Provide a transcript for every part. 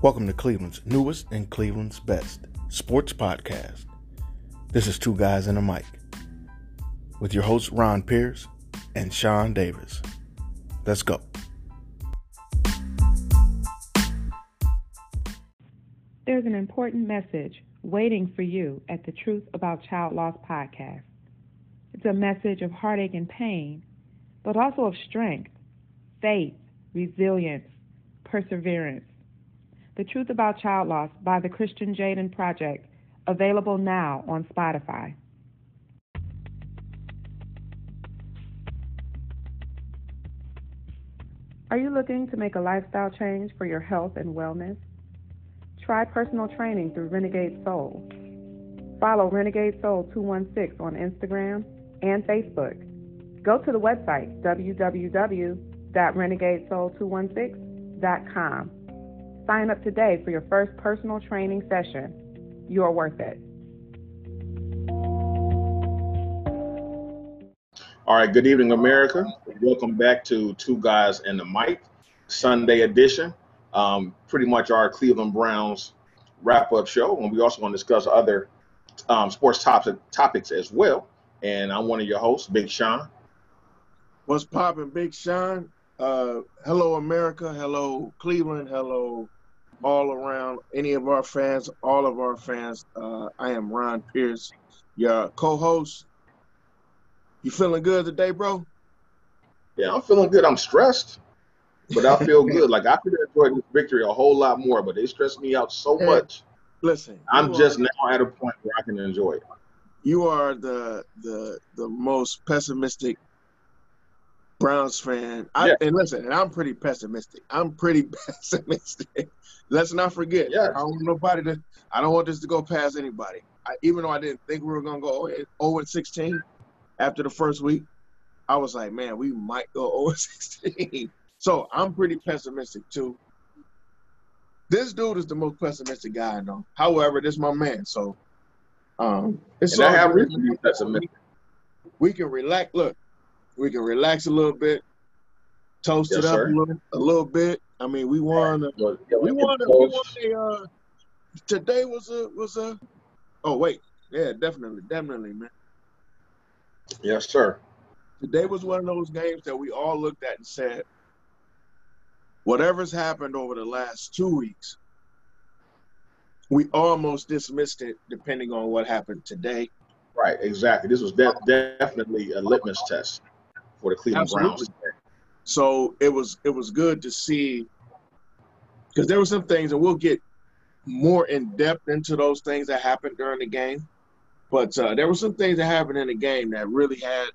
Welcome to Cleveland's newest and Cleveland's best sports podcast. This is Two Guys and a Mic with your hosts Ron Pierce and Sean Davis. Let's go. There's an important message waiting for you at the Truth About Child Loss podcast. It's a message of heartache and pain, but also of strength, faith, resilience, perseverance. The Truth About Child Loss by the Christian Jaden Project, available now on Spotify. Are you looking to make a lifestyle change for your health and wellness? Try personal training through Renegade Soul. Follow Renegade Soul 216 on Instagram and Facebook. Go to the website www.renegadesoul216.com. Sign up today for your first personal training session. You're worth it. All right, good evening, America. Welcome back to Two Guys and the Mic, Sunday edition. Um, pretty much our Cleveland Browns wrap up show. And we also want to discuss other um, sports topic, topics as well. And I'm one of your hosts, Big Sean. What's popping, Big Sean? Uh, hello, America. Hello, Cleveland. Hello, all around any of our fans, all of our fans. Uh, I am Ron Pierce, your co-host. You feeling good today, bro? Yeah, I'm feeling good. I'm stressed, but I feel good. Like I could have enjoyed this victory a whole lot more, but they stressed me out so much. Listen, I'm just are, now at a point where I can enjoy it. You are the the the most pessimistic Browns fan. I, yeah. And listen, and I'm pretty pessimistic. I'm pretty pessimistic. Let's not forget. Yeah. I don't want nobody to. I don't want this to go past anybody. I, even though I didn't think we were gonna go 0 and 16 after the first week, I was like, man, we might go 0 and 16. So I'm pretty pessimistic too. This dude is the most pessimistic guy I know. However, this is my man, so um, it's and I have reason to be pessimistic. We can relax. Look, we can relax a little bit, toast yes, it up a little, a little, bit. I mean, we won. A, yeah, we, won. A, we won a. Uh, today was a was a. Oh wait, yeah, definitely, definitely, man. Yes, sir. Today was one of those games that we all looked at and said, whatever's happened over the last two weeks, we almost dismissed it depending on what happened today. Right, exactly. This was de- definitely a litmus test for the Cleveland Absolutely. Browns. So it was it was good to see because there were some things, and we'll get more in depth into those things that happened during the game. But uh, there were some things that happened in the game that really had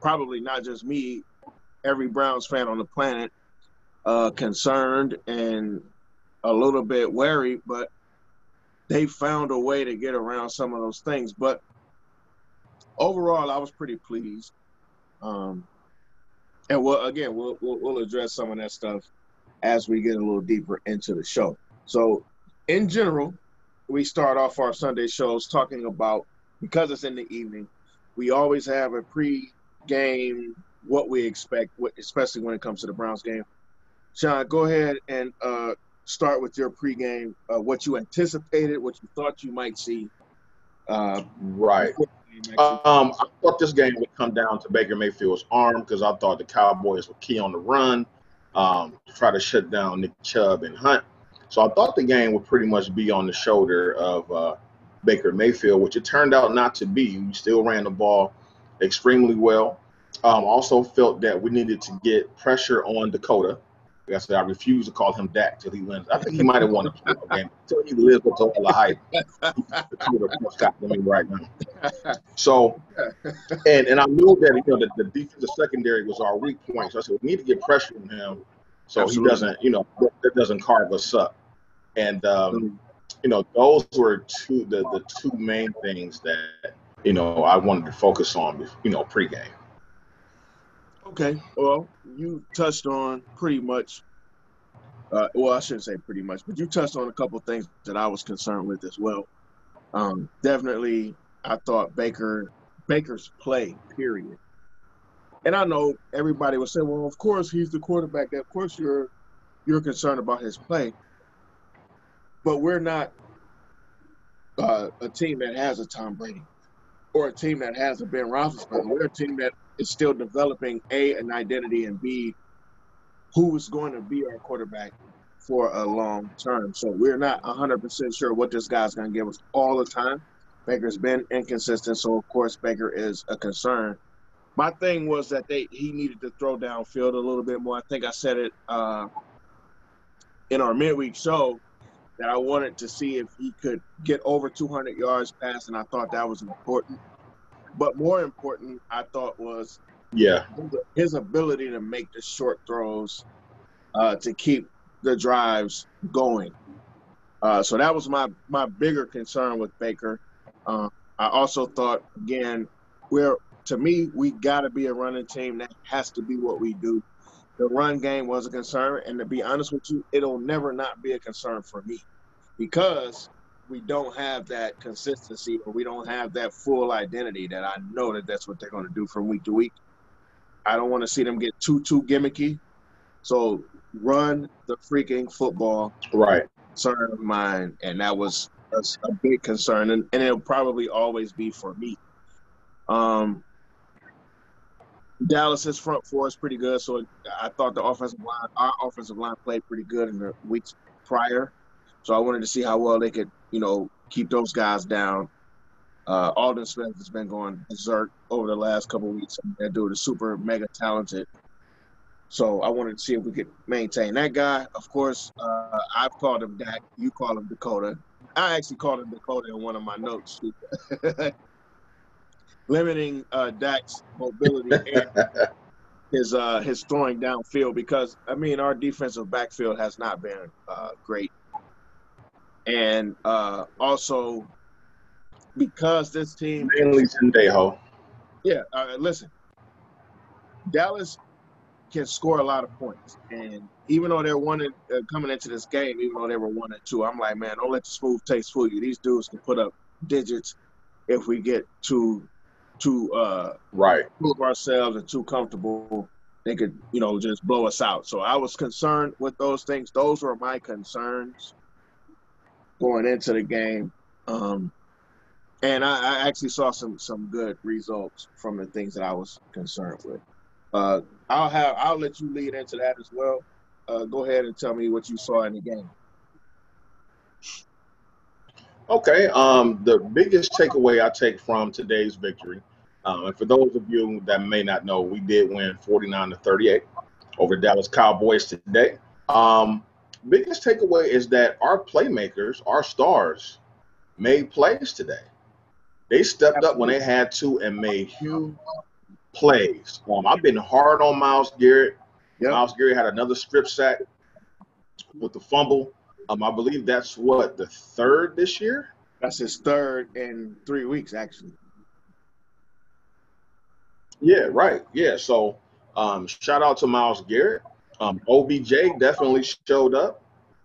probably not just me, every Browns fan on the planet, uh, concerned and a little bit wary. But they found a way to get around some of those things. But overall, I was pretty pleased. Um, and we'll again, we'll, we'll, we'll address some of that stuff as we get a little deeper into the show. So, in general, we start off our Sunday shows talking about because it's in the evening. We always have a pre-game what we expect, especially when it comes to the Browns game. Sean, go ahead and uh, start with your pregame, uh, what you anticipated, what you thought you might see. Uh, right. Um, I thought this game would come down to Baker Mayfield's arm because I thought the Cowboys were key on the run, um, try to shut down Nick Chubb and Hunt. So I thought the game would pretty much be on the shoulder of uh, Baker Mayfield, which it turned out not to be. We still ran the ball extremely well. Um, also felt that we needed to get pressure on Dakota. I said, I refuse to call him Dak till he wins. I think he might have won a game until he lives up to all the hype. got me right now. So, and and I knew that you know the, the defensive secondary was our weak point. So I said we need to get pressure on him so Absolutely. he doesn't you know that doesn't carve us up. And um, you know those were two the the two main things that you know I wanted to focus on you know pregame. Okay, well, you touched on pretty much. Uh, well, I shouldn't say pretty much, but you touched on a couple things that I was concerned with as well. Um, definitely, I thought Baker Baker's play, period. And I know everybody would say, "Well, of course he's the quarterback. Of course you're you're concerned about his play." but we're not uh, a team that has a Tom Brady or a team that has a Ben Roethlisberger. We're a team that is still developing a an identity and b who is going to be our quarterback for a long term. So we're not 100% sure what this guy's going to give us all the time. Baker's been inconsistent, so of course Baker is a concern. My thing was that they he needed to throw downfield a little bit more. I think I said it uh, in our midweek show that I wanted to see if he could get over 200 yards passing. I thought that was important. But more important, I thought was yeah his ability to make the short throws uh, to keep the drives going. Uh, so that was my my bigger concern with Baker. Uh, I also thought again, we're to me we got to be a running team. That has to be what we do. The run game was a concern, and to be honest with you, it'll never not be a concern for me because we don't have that consistency or we don't have that full identity that I know that that's what they're going to do from week to week. I don't want to see them get too too gimmicky. So run the freaking football. Right. Concern of mine, and that was a, a big concern, and, and it'll probably always be for me. Um, Dallas's front four is pretty good, so I thought the offensive line, our offensive line, played pretty good in the weeks prior. So I wanted to see how well they could, you know, keep those guys down. Uh, Aldon Smith has been going berserk over the last couple weeks. That dude is super mega talented. So I wanted to see if we could maintain that guy. Of course, uh, I've called him Dak. You call him Dakota. I actually called him Dakota in one of my notes. Limiting uh, Dak's mobility and his uh, his throwing downfield because I mean our defensive backfield has not been uh, great and uh, also because this team mainly Sendejo. Yeah, uh, listen, Dallas can score a lot of points, and even though they're one uh, coming into this game, even though they were one and two, I'm like, man, don't let the smooth taste fool you. These dudes can put up digits if we get too too uh, right prove ourselves and too comfortable. They could, you know, just blow us out. So I was concerned with those things. Those were my concerns going into the game. Um, and I, I, actually saw some some good results from the things that I was concerned with. Uh, I'll have I'll let you lead into that as well. Uh, go ahead and tell me what you saw in the game. Okay. Um, the biggest takeaway I take from today's victory, um, and for those of you that may not know, we did win 49 to 38 over Dallas Cowboys today. Um, biggest takeaway is that our playmakers, our stars, made plays today. They stepped up when they had to and made huge plays. Um, I've been hard on Myles Garrett. Yep. Myles Garrett had another strip sack with the fumble. Um, I believe that's what the third this year. That's his third in three weeks, actually. Yeah, right. Yeah. So, um, shout out to Myles Garrett. Um, OBJ definitely showed up.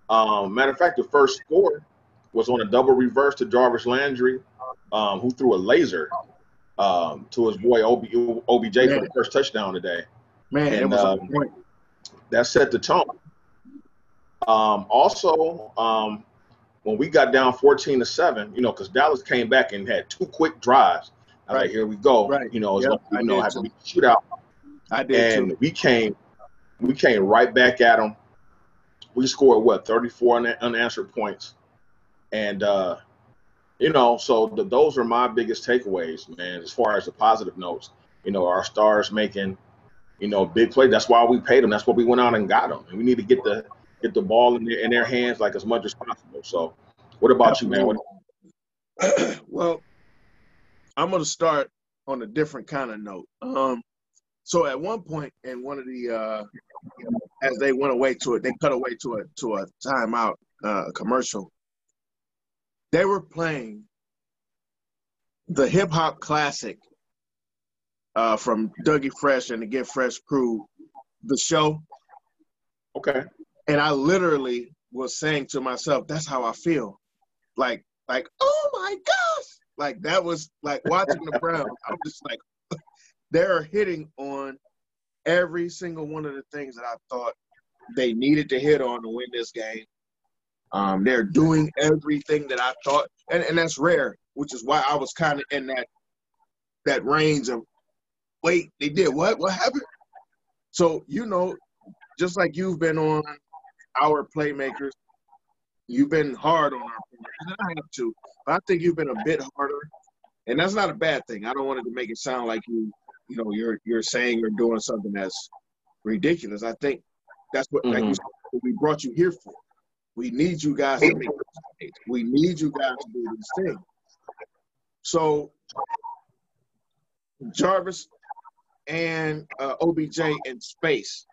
Um, matter of fact, the first score was on a double reverse to Jarvis Landry, um, who threw a laser um, to his boy OB, OBJ Man. for the first touchdown today. Man, and, um, that set the tone. Um, also, um, when we got down 14 to 7, you know, because Dallas came back and had two quick drives. I right. here we go. Right. You know, it's yep, you know, have to be shootout. I did and too. we came we came right back at them. We scored what 34 unanswered points, and uh, you know, so the, those are my biggest takeaways, man. As far as the positive notes, you know, our stars making, you know, big play. That's why we paid them. That's what we went out and got them. And we need to get the get the ball in their in their hands like as much as possible. So, what about you, man? What- well, I'm to start on a different kind of note. Um, so at one point in one of the uh, as they went away to it, they cut away to a to a timeout uh, commercial. They were playing the hip hop classic uh, from Dougie Fresh and the Get Fresh crew, the show. Okay. And I literally was saying to myself, "That's how I feel." Like, like, oh my gosh! Like that was like watching the Browns. I'm just like, they're hitting on every single one of the things that I thought they needed to hit on to win this game. Um, they're doing everything that I thought, and, and that's rare, which is why I was kind of in that that range of, wait, they did what? What happened? So you know, just like you've been on our playmakers, you've been hard on our playmakers, I have to, but I think you've been a bit harder, and that's not a bad thing. I don't want it to make it sound like you, you know, you're you're saying or doing something that's ridiculous. I think that's what mm-hmm. like you said, we brought you here for. We need you guys to make mistakes. We need you guys to do these things. So Jarvis and uh, OBJ in space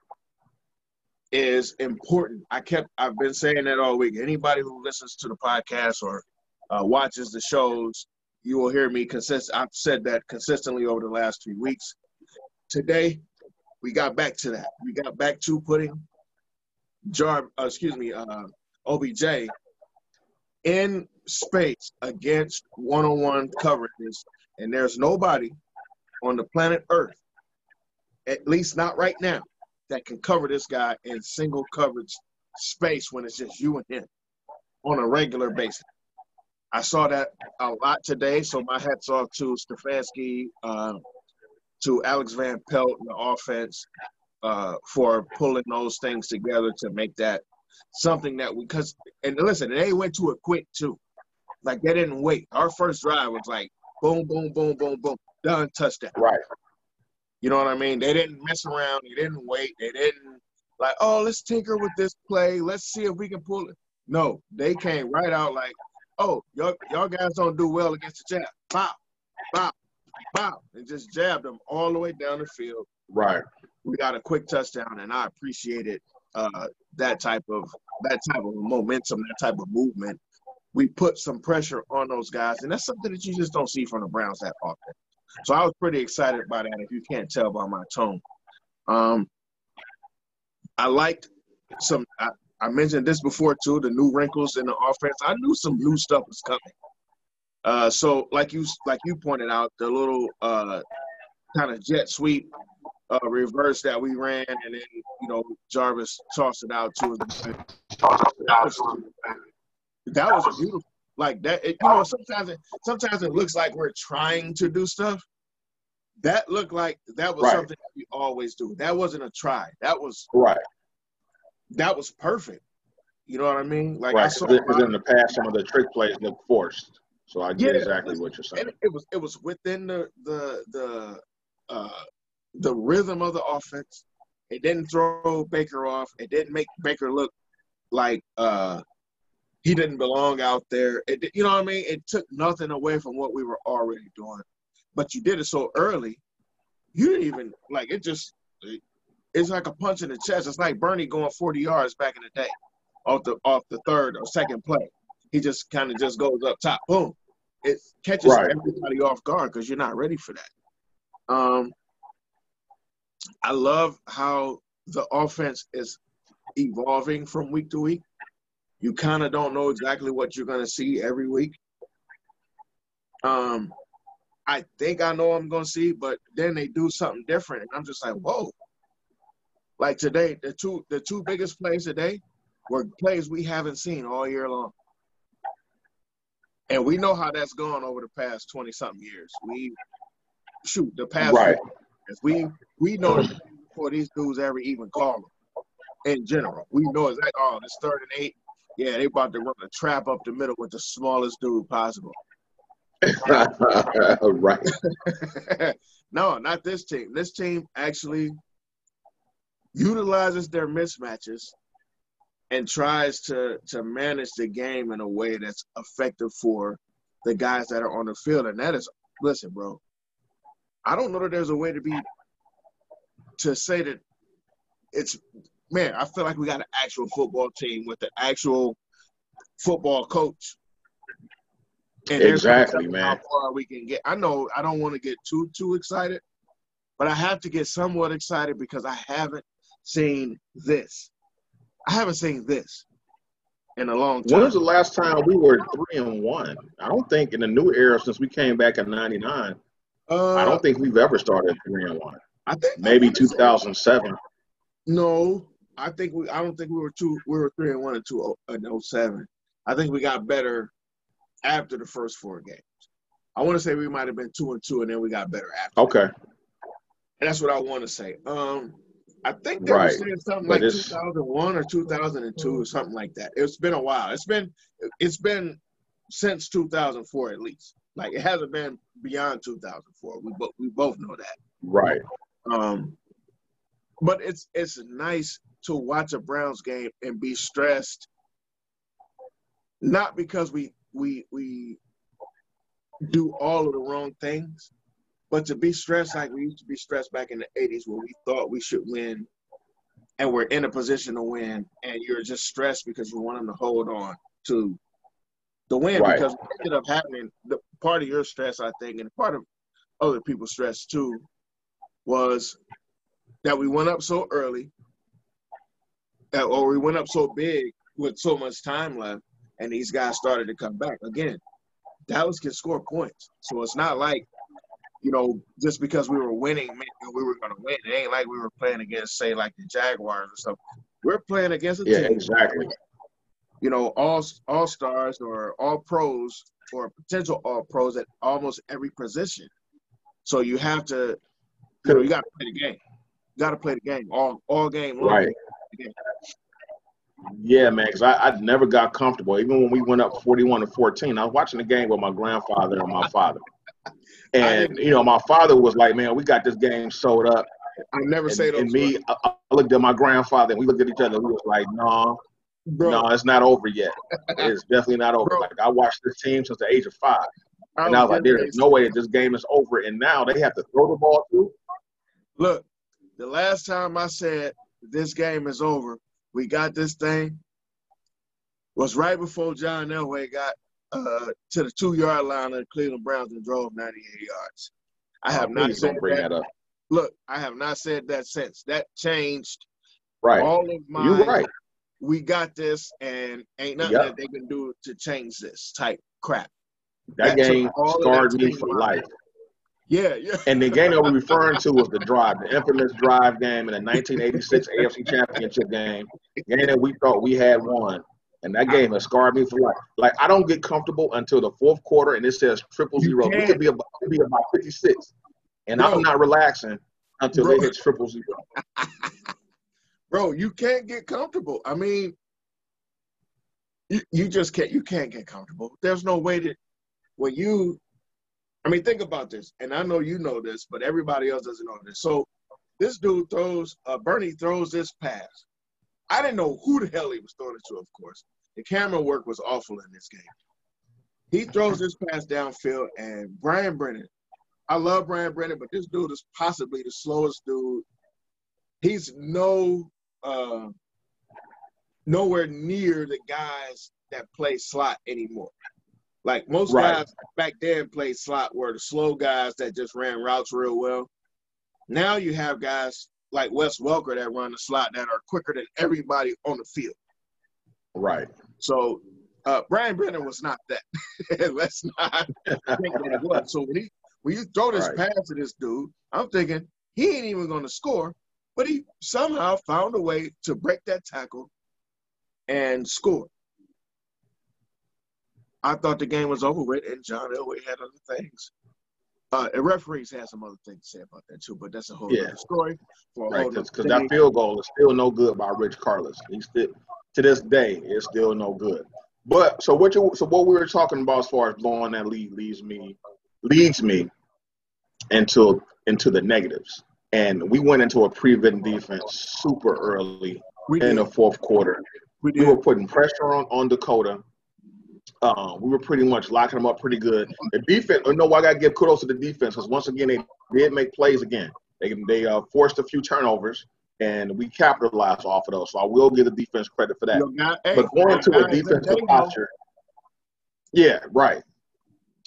is important. I kept I've been saying that all week. Anybody who listens to the podcast or uh, watches the shows, you will hear me consist. I've said that consistently over the last three weeks. Today, we got back to that. We got back to putting Jar, uh, excuse me, uh, OBJ in space against one-on-one coverages, and there's nobody on the planet Earth, at least not right now, that can cover this guy in single coverage space when it's just you and him on a regular basis. I saw that a lot today, so my hats off to Stefanski, uh, to Alex Van Pelt and the offense uh, for pulling those things together to make that something that we because and listen, they went to it quick too. Like they didn't wait. Our first drive was like boom, boom, boom, boom, boom, done, touchdown. Right. You know what I mean? They didn't mess around. They didn't wait. They didn't like, oh, let's tinker with this play. Let's see if we can pull it. No, they came right out like, oh, y'all, y'all guys don't do well against the jab. Pop, pop, pop, and just jabbed them all the way down the field. Right. We got a quick touchdown, and I appreciated uh, that type of that type of momentum, that type of movement. We put some pressure on those guys, and that's something that you just don't see from the Browns that often. So I was pretty excited by that. If you can't tell by my tone, um, I liked some. I, I mentioned this before too. The new wrinkles in the offense. I knew some new stuff was coming. Uh, so like you like you pointed out, the little uh, kind of jet sweep uh, reverse that we ran, and then you know Jarvis tossed it out to us. That was, that was beautiful. Like that, it, you know. Sometimes it sometimes it looks like we're trying to do stuff. That looked like that was right. something that we always do. That wasn't a try. That was right. That was perfect. You know what I mean? Like right. I saw because in the past some of the trick plays look forced. So I get yeah, exactly what you're saying. It was it was within the the the uh, the rhythm of the offense. It didn't throw Baker off. It didn't make Baker look like uh, he didn't belong out there. It, you know what I mean? It took nothing away from what we were already doing. But you did it so early, you didn't even like it. Just it's like a punch in the chest. It's like Bernie going 40 yards back in the day, off the off the third or second play. He just kind of just goes up top, boom. It catches right. everybody off guard because you're not ready for that. Um, I love how the offense is evolving from week to week. You kind of don't know exactly what you're going to see every week. Um, I think I know I'm going to see, but then they do something different, and I'm just like, whoa. Like today, the two the two biggest plays today were plays we haven't seen all year long. And we know how that's gone over the past 20 something years. We shoot the past right. we we know before these dudes ever even call them. In general, we know exactly. Oh, this third and eight. Yeah, they about to run a trap up the middle with the smallest dude possible. right. no, not this team. This team actually utilizes their mismatches and tries to to manage the game in a way that's effective for the guys that are on the field. And that is, listen, bro, I don't know that there's a way to be to say that it's man. I feel like we got an actual football team with an actual football coach. And exactly, man. How far we can get. I know I don't want to get too too excited, but I have to get somewhat excited because I haven't seen this. I haven't seen this in a long time. When was the last time we were three and one? I don't think in the new era since we came back in '99. Uh, I don't think we've ever started three and one. I think maybe 2007. No, I think we. I don't think we were two. We were three and one and two in 07. I think we got better after the first four games. I want to say we might have been two and two, and then we got better after. Okay. And that's what I want to say. Um, I think they Right. were saying something But like 2001 or 2002 or something like that. It's been a while. It's been it's been since 2004 at least. Like it hasn't been beyond 2004. We both we both know that. Right. Um, but it's it's nice to watch a Browns game and be stressed, not because we we we do all of the wrong things, but to be stressed like we used to be stressed back in the '80s where we thought we should win, and we're in a position to win, and you're just stressed because you want them to hold on to the win Right. because what ended up happening. The part of your stress, I think, and part of other people's stress too, was that we went up so early, that, or we went up so big with so much time left, and these guys started to come back again. Dallas can score points, so it's not like you know just because we were winning, that we were going to win. It ain't like we were playing against, say, like the Jaguars or something. We're playing against a Yeah, team exactly. you know, all all stars or all pros or potential all pros at almost every position. So you have to, you know, you got to play the game. You got to play the game all all game long. Right. Yeah, man, because I, I never got comfortable. Even when we went up 41 to 14, I was watching the game with my grandfather and my father. And, you know, my father was like, man, we got this game sold up. I never And, say those and me. I, I looked at my grandfather and we looked at each other. We was like, no, bro. no, it's not over yet. It's definitely not over. Bro. Like, I watched this team since the age of five. I And I was like, there is no way that this game is over. And now they have to throw the ball through. Look, the last time I said this game is over, we got this thing, was right before John Elway got uh, to the two yard line of the Cleveland Browns and drove 98 yards. I have Oh, not said that. that up. Look, I have not said that since. That changed Right. all of my. You're right. We got this, and ain't nothing Yep. that they can do to change this type crap. That, That game scarred that me for life. Yeah, yeah. And the game that we're referring to was the drive, the infamous drive game in the 1986 AFC Championship game, game that we thought we had won. And that game has scarred me for life. Like I don't get comfortable until the fourth quarter, and it says triple zero. We could be about, could be about 56, and Bro. I'm not relaxing until Bro. they hit triple zero. bro, you can't get comfortable. I mean, you, you just can't. You can't get comfortable. There's no way that when you, I mean, think about this, and I know you know this, but everybody else doesn't know this. So this dude throws, uh, Bernie throws this pass. I didn't know who the hell he was throwing it to. Of course, the camera work was awful in this game. He throws this pass downfield, and Brian Brennan. I love Brian Brennan, but this dude is possibly the slowest dude. He's no uh, nowhere near the guys that play slot anymore. Like most Right. guys back then played slot were the slow guys that just ran routes real well. Now you have guys like Wes Welker that run the slot that are quicker than everybody on the field. Right. So uh, Brian Brennan was not that. Let's not think that was. So when he when you throw this Right. pass to this dude, I'm thinking he ain't even going to score, but he somehow found a way to break that tackle and score. I thought the game was over with, and John Elway had other things. Uh, and referees had some other things to say about that too, but that's a whole Yeah. other story for Right. Because that field goal is still no good by Rich Karlis. He's still to this day it's still no good. But so what you so what we were talking about as far as blowing that lead leads me leads me into into the negatives. And we went into a prevent defense super early we in did. the fourth quarter. We We were putting pressure on on Dakota. Um, we were pretty much locking them up pretty good. The defense, you know, I got to give kudos to the defense because once again they did make plays again. They they uh, forced a few turnovers and we capitalized off of those. So I will give the defense credit for that. Your guy- hey, But going into a defensive posture, yeah, right.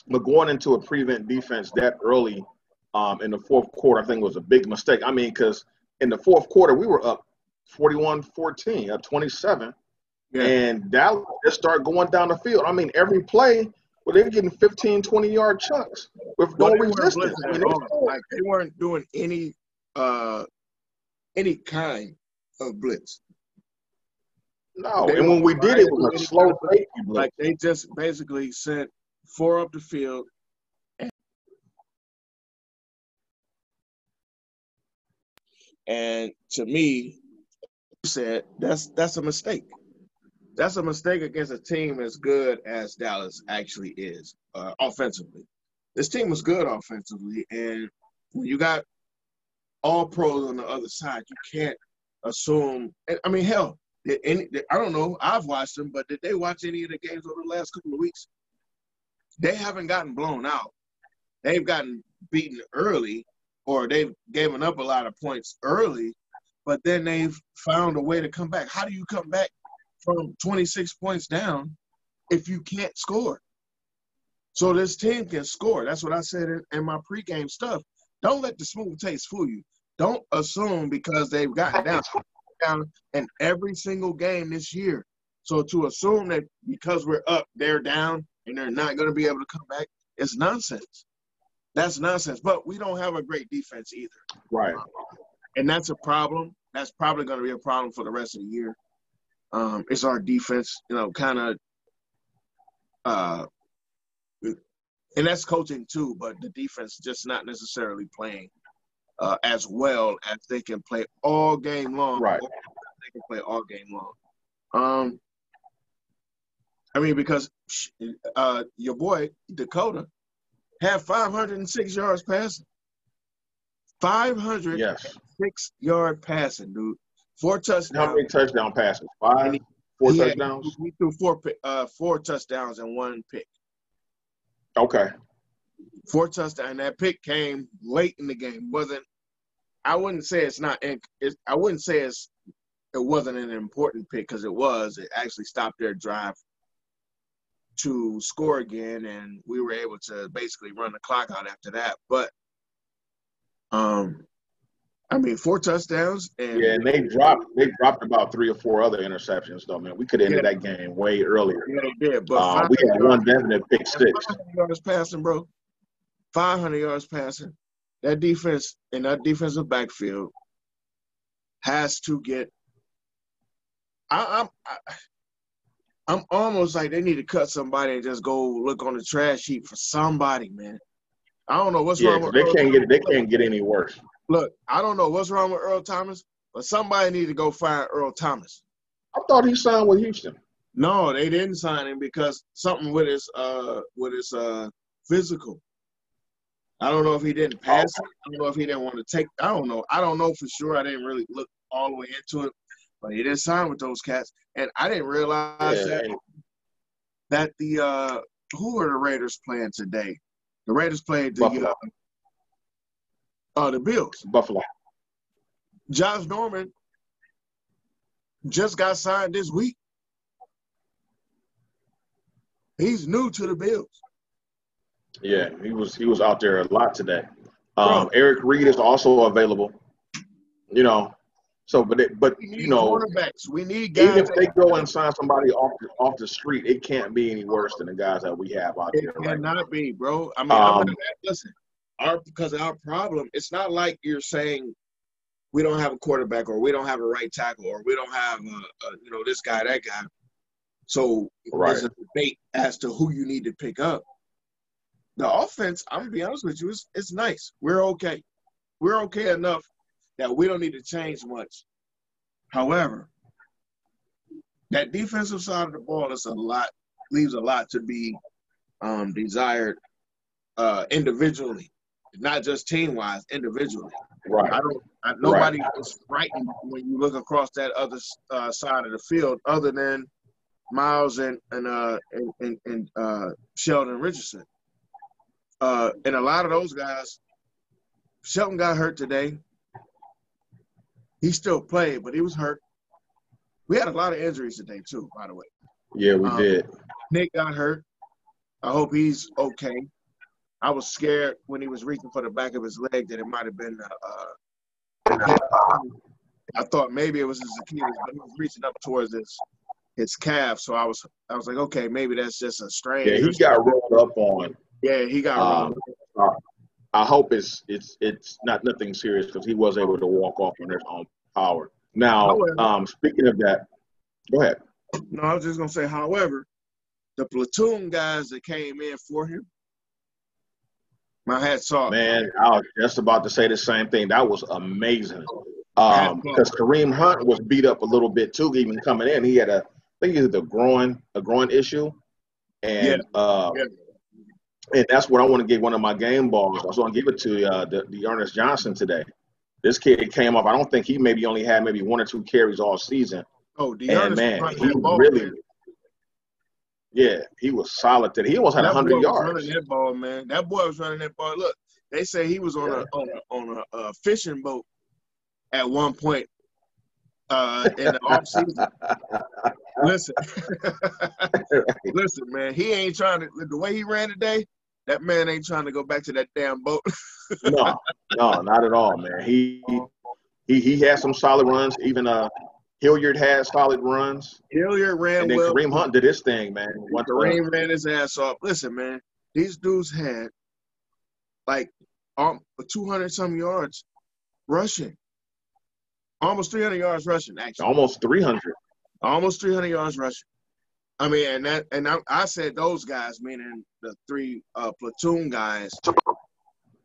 But going into a prevent defense that early um, in the fourth quarter, I think was a big mistake. I mean, because in the fourth quarter, we were up 41 14, up 27, Yeah. and Dallas just start going down the field. I mean, every play, well, they were getting 15, 20 yard chunks with no they weren't resistance. I mean, they Like they weren't doing any uh any kind of blitz. No, they and when we did it, it was a slow Like they just basically sent four up the field. And to me, said that's that's a mistake. That's a mistake against a team as good as Dallas actually is uh, offensively. This team was good offensively, and when you got all pros on the other side, you can't assume. I mean, hell, any, I don't know. I've watched them, but did they watch any of the games over the last couple of weeks? They haven't gotten blown out. They've gotten beaten early, or they've given up a lot of points early, but then they've found a way to come back. How do you come back from 26 points down if you can't score? So this team can score. That's what I said in, my pregame stuff. Don't let the smooth taste fool you. Don't assume because they've gotten down, down in every single game this year. So to assume that because we're up, they're down and they're not going to be able to come back is nonsense. That's nonsense. But we don't have a great defense either. Right. And that's a problem. That's probably going to be a problem for the rest of the year. Um, it's our defense, you know, kind of, uh, and that's coaching too. But the defense just not necessarily playing uh, as well as they can play all game long. Right. They can play all game long. Um, I mean, because uh, your boy Dakota had 506 yards passing. 506 yes. yard passing, dude. Four touchdowns. How many touchdown passes? Five. Four he touchdowns. Had, he threw four uh, four touchdowns and one pick. Okay. Four touchdowns. And that pick came late in the game. wasn't I wouldn't say it's not. It, I wouldn't say it's it wasn't an important pick because it was. It actually stopped their drive to score again, and we were able to basically run the clock out after that. But um, I mean, four touchdowns and yeah, and they dropped they dropped about three or four other interceptions though, man. We could have ended yeah. that game way earlier. Yeah, they did. But uh, we had one definite pick six. Yards passing, bro. Five hundred yards passing. That defense and that defensive backfield has to get. I, I'm. I, I'm almost like they need to cut somebody and just go look on the trash heap for somebody, man. I don't know what's yeah, wrong with they can't get they can't get any worse. Look, I don't know what's wrong with Earl Thomas, but somebody need to go find Earl Thomas. I thought he signed with Houston. No, they didn't sign him because something with his uh with his uh physical. I don't know if he didn't pass it. I don't know if he didn't want to take. I don't know. I don't know for sure. I didn't really look all the way into it, but he didn't sign with those cats, and I didn't realize yeah, that that the uh who are the Raiders playing today? The Raiders played the uh, uh, the Bills. Buffalo. Josh Norman just got signed this week. He's new to the Bills. Yeah, he was he was out there a lot today. Um, Eric Reid is also available. You know, so but it, but you know, quarterbacks. We need guys. Even if they go and sign somebody off the, off the street, it can't be any worse than the guys that we have out it there. It cannot right be, bro. I mean, um, listen, our because our problem. It's not like you're saying we don't have a quarterback or we don't have a right tackle or we don't have a, a you know this guy that guy. So right. there's a debate as to who you need to pick up. The offense, I'm gonna be honest with you, it's, it's nice. We're okay. We're okay enough that we don't need to change much. However, that defensive side of the ball is a lot, leaves a lot to be um, desired uh, individually, not just team wise, individually. Right. I don't. I, nobody right. is frightened when you look across that other uh, side of the field, other than Myles and and uh, and, and, and uh, Sheldon Richardson. Uh, and a lot of those guys, Sheldon got hurt today. He still played, but he was hurt. We had a lot of injuries today too, by the way. Yeah, we um, did. Nick got hurt. I hope he's okay. I was scared when he was reaching for the back of his leg that it might have been. Uh, I thought maybe it was his Achilles, but he was reaching up towards his his calf. So I was I was like, okay, maybe that's just a strain. Yeah, he got rolled up on. Yeah, he got um, I hope it's it's it's not nothing serious because he was able to walk off on his own power. Now, um, speaking of that, Go ahead. No, I was just gonna say, however, the platoon guys that came in for him, my hat's off. Man, I was just about to say the same thing. That was amazing. Um, because Kareem Hunt was beat up a little bit too, even coming in. He had a, I think he had a groin, a groin issue, and yeah. Uh, yeah. and that's what I want to give one of my game balls. I was going to give it to uh, the, the Ernest Johnson today. This kid came up. I don't think he maybe only had maybe one or two carries all season. Oh, the and man, he really, man. Yeah, he was solid today. He almost had hundred yards. running that ball, man. That boy was running that ball. Look, they say he was on yeah. a on a, on a, a fishing boat at one point uh, in the off season. listen, listen, man. He ain't trying to. The way he ran today, that man ain't trying to go back to that damn boat. no, no, not at all, man. He he he had some solid runs. Even uh, Hilliard had solid runs. Hilliard ran and then well. Kareem Hunt did his thing, man. What Kareem ran his ass off. Listen, man, these dudes had like um, 200 some yards rushing. Almost 300 yards rushing, actually. Almost 300. Almost 300 yards rushing. I mean, and that, and I, I said those guys, meaning the three uh, platoon guys.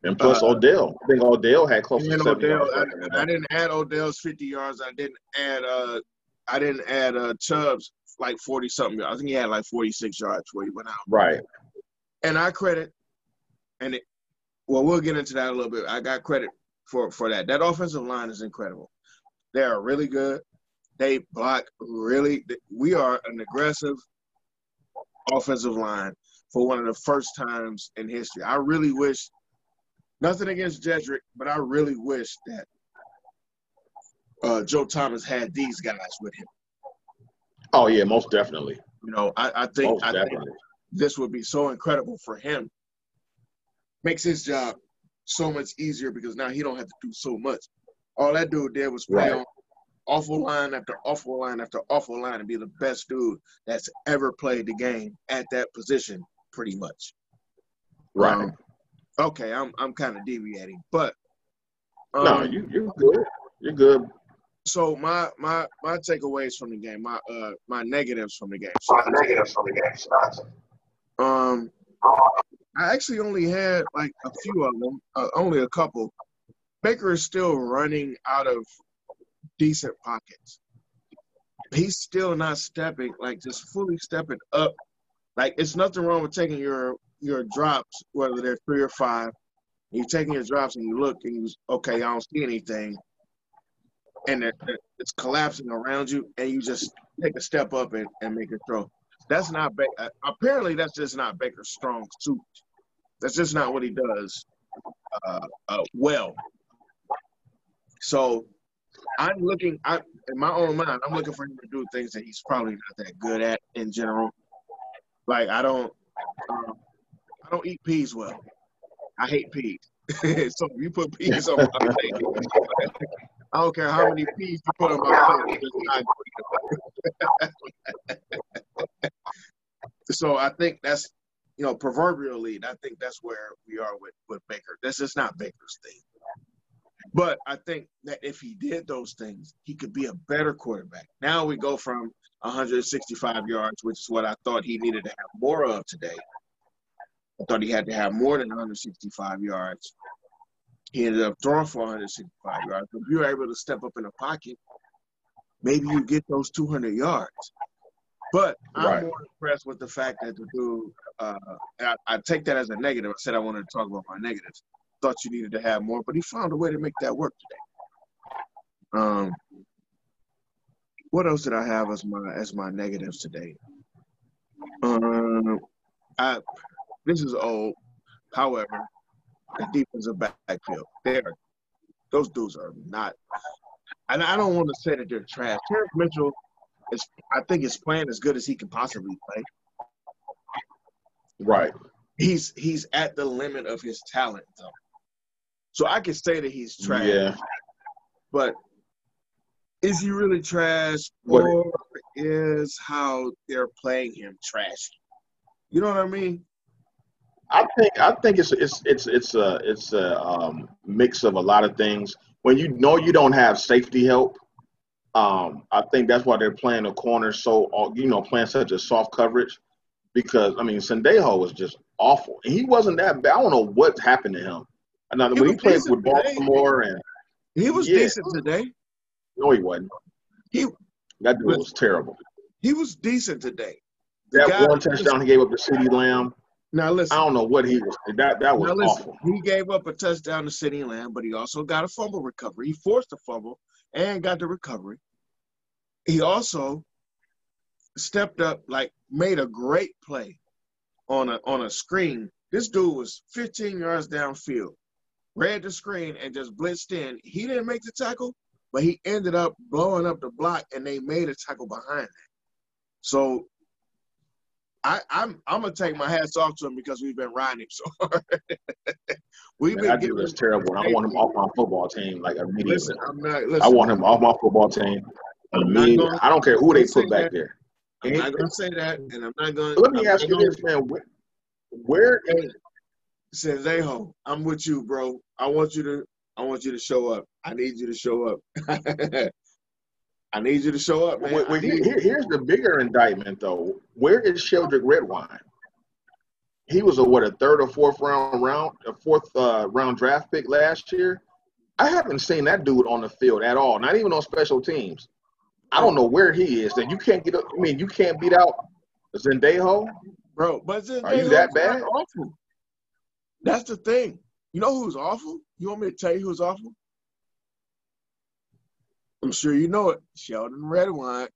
And plus uh, Odell. I think Odell had close to 70 Odell, yards. I, I, didn't add Odell's 50 yards. I didn't add uh I didn't add uh Chubb's like 40 something. I think he had like 46 yards where he went out. Right. And I credit and it well we'll get into that a little bit. I got credit for for that. That offensive line is incredible. They are really good. They block really. We are an aggressive offensive line for one of the first times in history. I really wish, nothing against Jedrick, but I really wish that uh, Joe Thomas had these guys with him. Oh yeah, most definitely. You know, I, I think I think this would be so incredible for him. Makes his job so much easier because now he don't have to do so much. All that dude did was play right. on awful line after awful line after awful line and be the best dude that's ever played the game at that position, pretty much. Right. Um, okay, I'm I'm kind of deviating, but um, no, you you're good. You're good. So my my my takeaways from the game, my uh my negatives from the game. My negatives from the game. Um, I actually only had like a few of them, uh, only a couple. Baker is still running out of decent pockets. He's still not stepping, like just fully stepping up. Like it's nothing wrong with taking your your drops, whether they're three or five. You're taking your drops and you look and you okay, I don't see anything, and it, it's collapsing around you, and you just take a step up and, and make a throw. That's not uh, apparently that's just not Baker's strong suit. That's just not what he does uh, uh, well. So I'm looking. I in my own mind, I'm looking for him to do things that he's probably not that good at in general. Like I don't, um, I don't eat peas well. I hate peas. so you put peas on my plate, I don't care how many peas you put on my plate. so I think that's you know proverbially, I think that's where we are with with Baker. That's just not Baker's thing. But I think that if he did those things, he could be a better quarterback. Now we go from 165 yards, which is what I thought he needed to have more of today. I thought he had to have more than 165 yards. He ended up throwing for 165 yards. If you're able to step up in the pocket, maybe you get those 200 yards. But I'm right. more impressed with the fact that the dude, uh, I, I, take that as a negative. I said I wanted to talk about my negatives thought you needed to have more, but he found a way to make that work today. Um, what else did I have as my as my negatives today? Um, I this is old. However, the defensive backfield, there, those dudes are not. And I don't want to say that they're trash. Terrance Mitchell is, I think, is playing as good as he can possibly play. Right. He's he's at the limit of his talent, though. So I can say that he's trash. Yeah. But is he really trash or is how they're playing him trash? You know what I mean? I think I think it's it's it's it's a it's a um, mix of a lot of things. When you know you don't have safety help, Um, I think that's why they're playing the corner so you know playing such a soft coverage because I mean Sendejo was just awful and he wasn't that bad. I don't know what happened to him. And when he played with Baltimore today. and he was yeah, decent today. No, he wasn't. He that dude was terrible. He was decent today. The that one touchdown he gave up to CeeDee Lamb. Now listen, I don't know what he was. That that was listen, awful. He gave up a touchdown to CeeDee Lamb, but he also got a fumble recovery. He forced a fumble and got the recovery. He also stepped up, like made a great play on a on a screen. This dude was 15 yards downfield, read the screen and just blitzed in. He didn't make the tackle, but he ended up blowing up the block, and they made a tackle behind that. So I, am I'm, I'm gonna take my hats off to him because we've been riding him so hard. we've been. That dude is terrible. I want him off my football team like immediately. Listen, I'm not, listen, I want him off my football team. Gonna, I don't care who they put back that. there. I'm not gonna say that, and I'm not gonna. Let me I'm ask you this, man. Where, where is Aho, I'm with you, bro. I want you to I want you to show up. I need you to show up. I need you to show up, man. Wait, wait, here, here's the bigger indictment, though. Where is Sheldrick Redwine? He was a what a third or fourth round round a fourth uh, round draft pick last year. I haven't seen that dude on the field at all. Not even on special teams. I don't know where he is. That you can't get. Up, I mean, you can't beat out Sendejo, bro. But Sendejo are you that bad? Awful. That's the thing. You know who's awful? You want me to tell you who's awful? I'm sure you know it. Sheldon Redwine.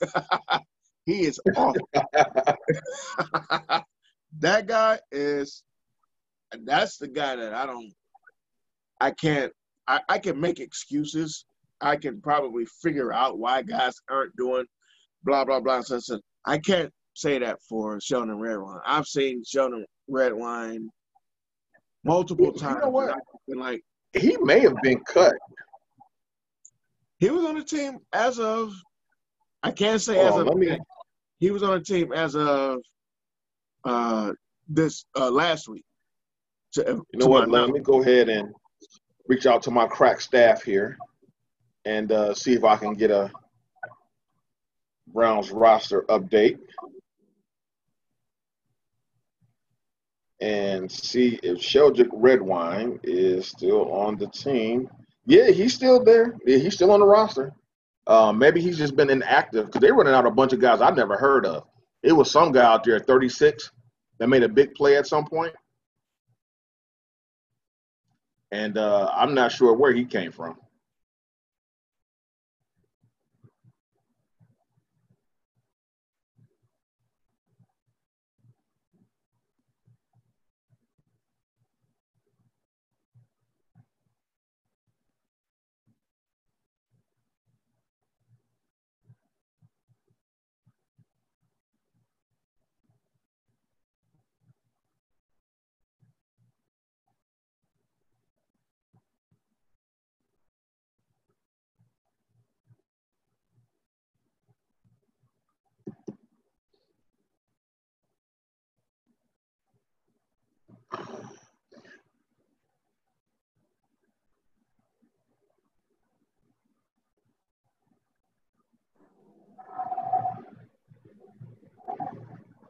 he is awful. that guy is that's the guy that I don't I can't I, I can make excuses. I can probably figure out why guys aren't doing blah blah blah. So, so I can't say that for Sheldon Redwine. I've seen Sheldon Redwine multiple times. You know what? Like he may have been cut. He was on the team as of I can't say as of me, he was on the team as of uh this uh last week. To, you know what? Let me go ahead and reach out to my crack staff here and uh, see if I can get a Browns roster update. and see if Sheldrick Redwine is still on the team. Yeah, he's still there. Yeah, he's still on the roster. Uh, maybe he's just been inactive because they're running out a bunch of guys I've never heard of. It was some guy out there at 36 that made a big play at some point. And uh, I'm not sure where he came from.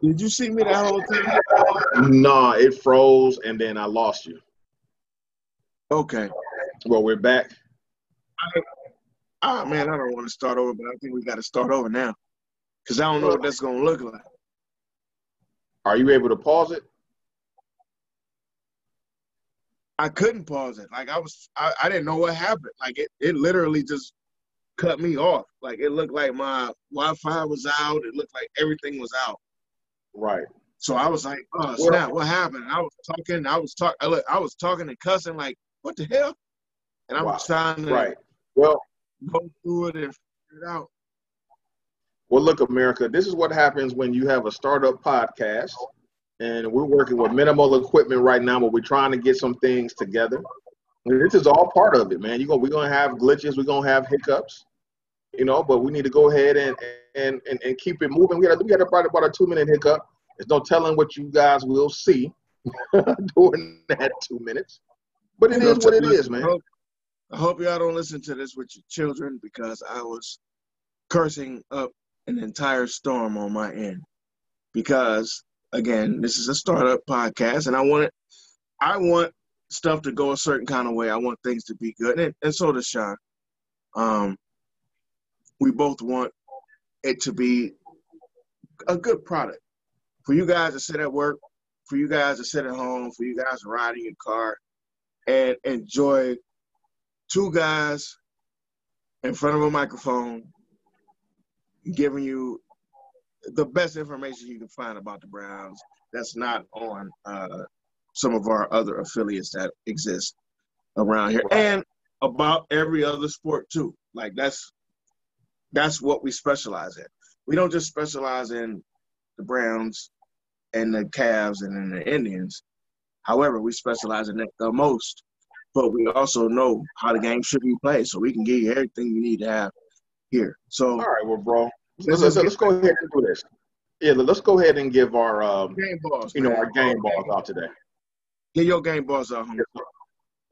Did you see me that whole time? No, it froze and then I lost you. Okay. Well, we're back. oh man, I don't want to start over, but I think we got to start over now because I don't know what that's gonna look like. Are you able to pause it? I couldn't pause it. Like I was, I, I didn't know what happened. Like it, it literally just cut me off. Like it looked like my Wi-Fi was out. It looked like everything was out. Right. So I was like, oh snap, what happened? And I was talking, I was talking, I was talking and cussing, like, what the hell? And I wow. was trying to right. Well, go through it and figure it out. Well, look, America, this is what happens when you have a startup podcast, and we're working with minimal equipment right now, but we're trying to get some things together. And this is all part of it, man. You go, we're gonna have glitches, we're gonna have hiccups, you know, but we need to go ahead and and and, and keep it moving. We got we got about about a two minute hiccup. There's no telling what you guys will see during that two minutes, but it is what it is, man. I hope, I hope y'all don't listen to this with your children because I was cursing up an entire storm on my end because again, this is a startup podcast, and I want it. I want stuff to go a certain kind of way. I want things to be good, and, and so does Sean. Um, we both want it to be a good product for you guys to sit at work, for you guys to sit at home, for you guys to ride in your car and enjoy two guys in front of a microphone giving you the best information you can find about the Browns that's not on uh, some of our other affiliates that exist around here and about every other sport too. Like that's that's what we specialize in. We don't just specialize in the Browns and the Cavs and in the Indians. However, we specialize in it the most, but we also know how the game should be played, so we can give you everything you need to have here. So, all right, well, bro, let's, let's, let's go ahead and do this. Yeah, let's go ahead and give our um, game balls, you know, our game balls out today. Get your game balls out, homie.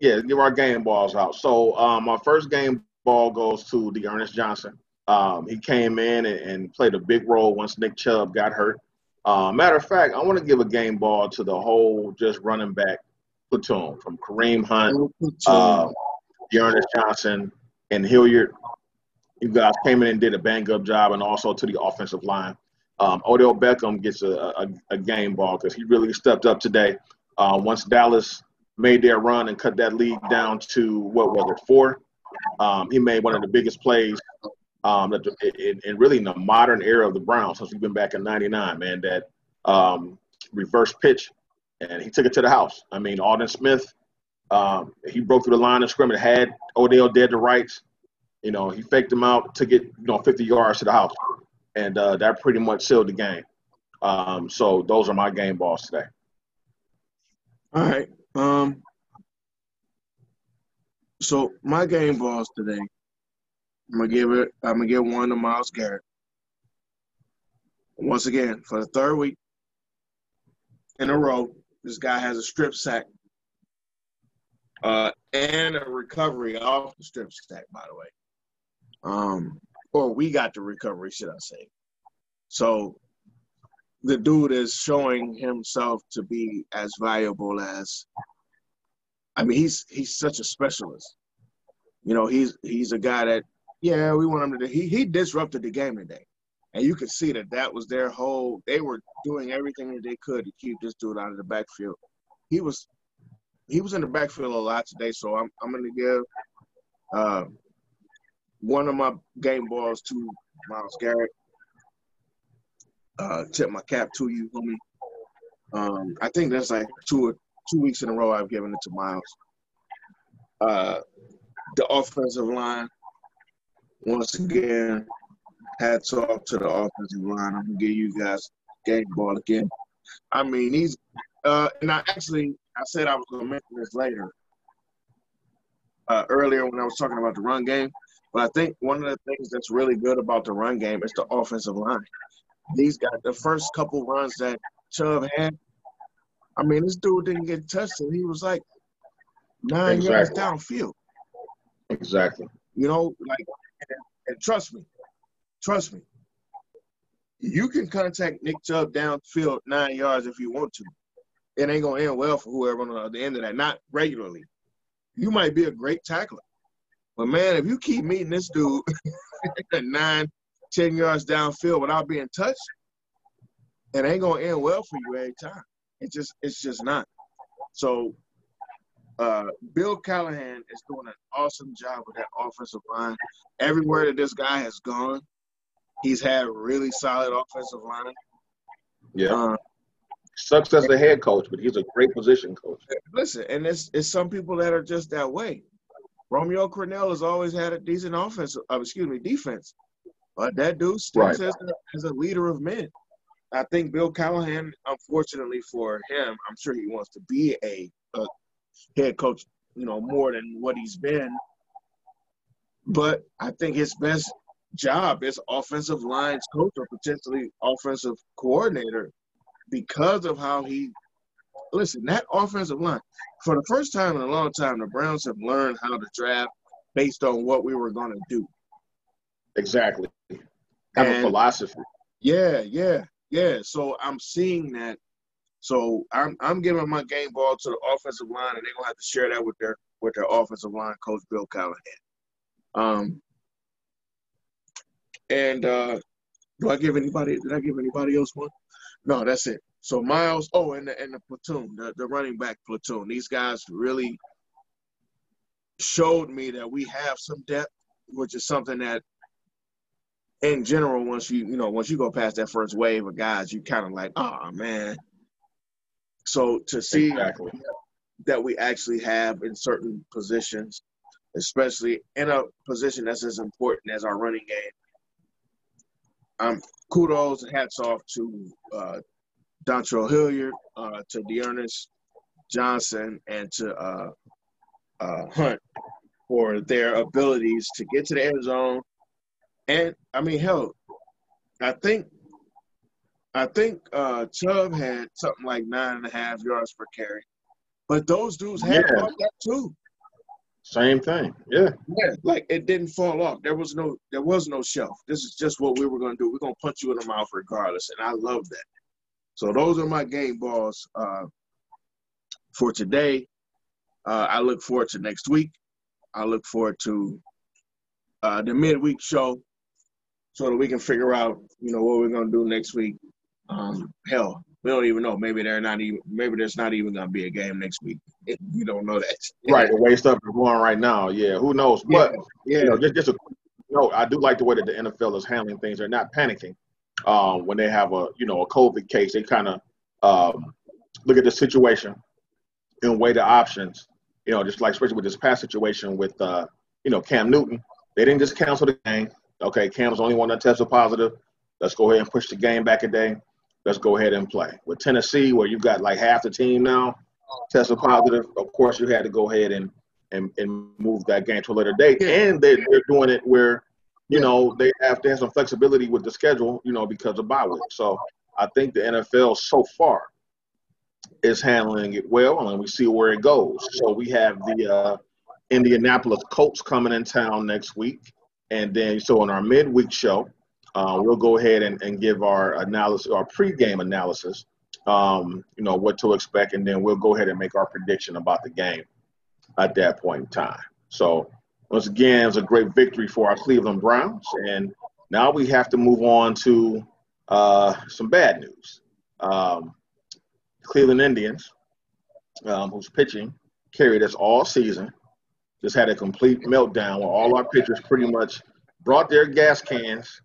Yeah, give our game balls out. So, um, our first game ball goes to D'Ernest Johnson. Um, he came in and, and, played a big role once Nick Chubb got hurt. Uh, matter of fact, I want to give a game ball to the whole just running back platoon from Kareem Hunt, uh, D'Ernest Johnson, and Hilliard. You guys came in and did a bang up job, and also to the offensive line. Um, Odell Beckham gets a, a, a game ball because he really stepped up today. Uh, once Dallas made their run and cut that lead down to what was it, four? Um, he made one of the biggest plays um, in, in, really in the modern era of the Browns since we've been back in '99. Man, that um, reverse pitch, and he took it to the house. I mean, Aldon Smith, um, he broke through the line of scrimmage, had Odell dead to rights. You know, he faked him out, to get you know, 50 yards to the house and uh, that pretty much sealed the game. Um, so those are my game balls today. All right. Um, so my game balls today, I'm gonna give it. I'm gonna give one to Myles Garrett. Once again, for the third week in a row, this guy has a strip sack uh, and a recovery off the strip sack. By the way, um, or we got the recovery, should I say. So the dude is showing himself to be as valuable as I mean he's he's such a specialist. You know, he's he's a guy that yeah, we want him to he he disrupted the game today. And you could see that that was their whole they were doing everything that they could to keep this dude out of the backfield. He was he was in the backfield a lot today, so I'm I'm gonna give uh, one of my game balls to Myles Garrett. Uh, tip my cap to you, homie. Um, I think that's like two or two weeks in a row I've given it to Miles. Uh, the offensive line, once again, hats off to the offensive line. I'm gonna give you guys game ball again. I mean, he's uh, and I actually I said I was gonna mention this later. Uh, earlier when I was talking about the run game, but I think one of the things that's really good about the run game is the offensive line. These guys, the first couple runs that Chubb had, I mean, this dude didn't get touched and he was like nine exactly. yards downfield. Exactly. You know, like, and, and trust me, trust me, you can contact Nick Chubb downfield nine yards if you want to. It ain't gonna end well for whoever on the end of that. Not regularly. You might be a great tackler, but man, if you keep meeting this dude nine, ten yards downfield without being touched, it ain't gonna end well for you every time. It just it's just not. So uh, Bill Callahan is doing an awesome job with that offensive line. Everywhere that this guy has gone, he's had really solid offensive line. Yeah. Uh, Sucks as a head coach, but he's a great position coach. Listen, and it's it's some people that are just that way. Romeo Crennel has always had a decent offense, uh, excuse me, defense. But that dude stinks right. as, a, as a leader of men. I think Bill Callahan, unfortunately for him, I'm sure he wants to be a, a head coach, you know, more than what he's been. But I think his best job is offensive lines coach or potentially offensive coordinator because of how he listen, that offensive line, for the first time in a long time, the Browns have learned how to draft based on what we were going to do. Exactly. Have And- a philosophy. Yeah, yeah, yeah. So I'm seeing that. So I'm I'm giving my game ball to the offensive line, and they're gonna have to share that with their with their offensive line coach Bill Callahan. Um, and uh, do I give anybody? Did I give anybody else one? No, that's it. So Myles. Oh, and the and the platoon, the, the running back platoon. These guys really showed me that we have some depth, which is something that in general, once you you know once you go past that first wave of guys, you kind of like, oh man. So to see Exactly. that we actually have in certain positions, especially in a position that's as important as our running game. Um, kudos and hats off to uh, Dontrell Hilliard, uh, to D'Ernest Johnson, and to uh, uh, Hunt for their abilities to get to the end zone. And I mean, hell, I think I think uh, Chubb had something like nine and a half yards per carry, but those dudes had Yeah. that too. Same thing. Yeah. Yeah, like it didn't fall off. There was no there was no shelf. This is just what we were gonna do. We're gonna punch you in the mouth regardless. And I love that. So those are my game balls uh, for today. Uh, I look forward to next week. I look forward to uh, the midweek show so that we can figure out, you know, what we're gonna do next week. Um, hell, we don't even know. Maybe they're not even maybe there's not even gonna be a game next week. We don't know that. Right. The way stuff is going right now. Yeah. Who knows? But yeah, you know, just just a quick note. I do like the way that the NFL is handling things. They're not panicking um, when they have a you know a COVID case. They kind of um, look at the situation and weigh the options. You know, just like especially with this past situation with uh, you know Cam Newton, they didn't just cancel the game. Okay, Cam's the only one that tested positive. Let's go ahead and push the game back a day. Let's go ahead and play. With Tennessee, where you've got like half the team now tested positive, of course you had to go ahead and and, and move that game to a later date. And they, they're doing it where, you know, they have to have some flexibility with the schedule, you know, because of bye week. So I think the NFL so far is handling it well, and we see where it goes. So we have the uh, Indianapolis Colts coming in town next week, and then so in our midweek show, uh, we'll go ahead and, and give our analysis, our pregame analysis, um, you know, what to expect, and then we'll go ahead and make our prediction about the game at that point in time. So once again, it was a great victory for our Cleveland Browns, and now we have to move on to uh, some bad news. Um, Cleveland Indians, um, who's pitching, carried us all season, just had a complete meltdown where all our pitchers pretty much brought their gas cans,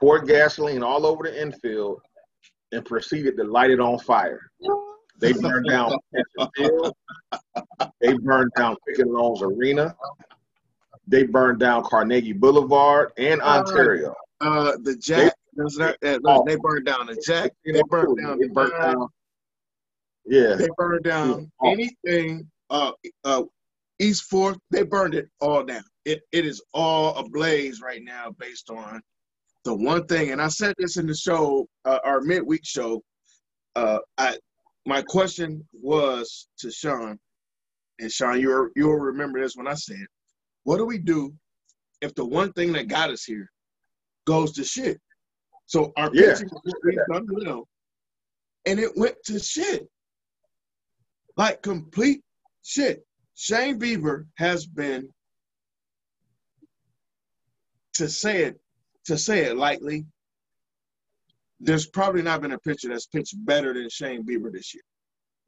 poured gasoline all over the infield, and proceeded to light it on fire. They burned down. They burned down Pickett Arena. They burned down Carnegie Boulevard and Ontario. Uh, the Jack. That, Oh. They burned down the Jack. They burned down They burned down. Yeah, They burned down Oh. anything. Uh, uh, East Fourth. They burned it all down. It it is all ablaze right now, based on the one thing. And I said this in the show, uh, our midweek show. Uh, I my question was to Sean, and Sean, you you'll remember this when I said, "What do we do if the one thing that got us here goes to shit?" So our Yeah. pitching was really done well, and it went to shit, like complete shit. Shane Bieber has been, to say it, to say it lightly, there's probably not been a pitcher that's pitched better than Shane Bieber this year.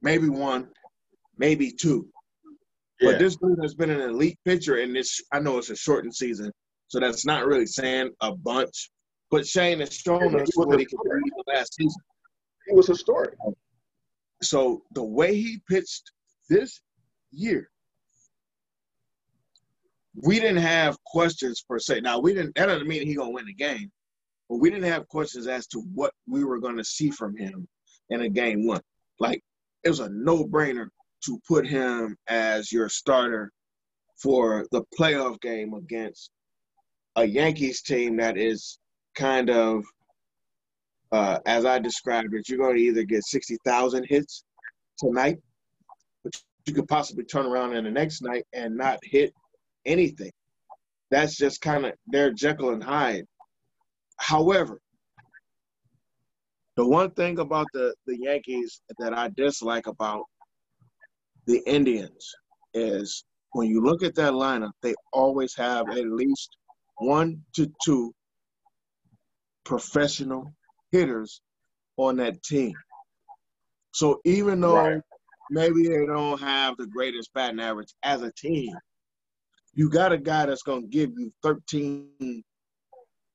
Maybe one, maybe two. Yeah. But this dude has been an elite pitcher, and this I know it's a shortened season, so that's not really saying a bunch. But Shane has shown us what he could do last season. It was historic. So the way he pitched this year, we didn't have questions per se. Now we didn't. That doesn't mean he gonna win the game, but we didn't have questions as to what we were gonna see from him in a game one. Like it was a no-brainer to put him as your starter for the playoff game against a Yankees team that is kind of, uh, as I described it, you're going to either get 60,000 hits tonight, but you could possibly turn around in the next night and not hit anything. that's just kind of their Jekyll and Hyde. However, the one thing about the, the Yankees that I dislike about the Indians is when you look at that lineup, they always have at least one to two professional hitters on that team. So even though right. maybe they don't have the greatest batting average as a team, you got a guy that's going to give you 13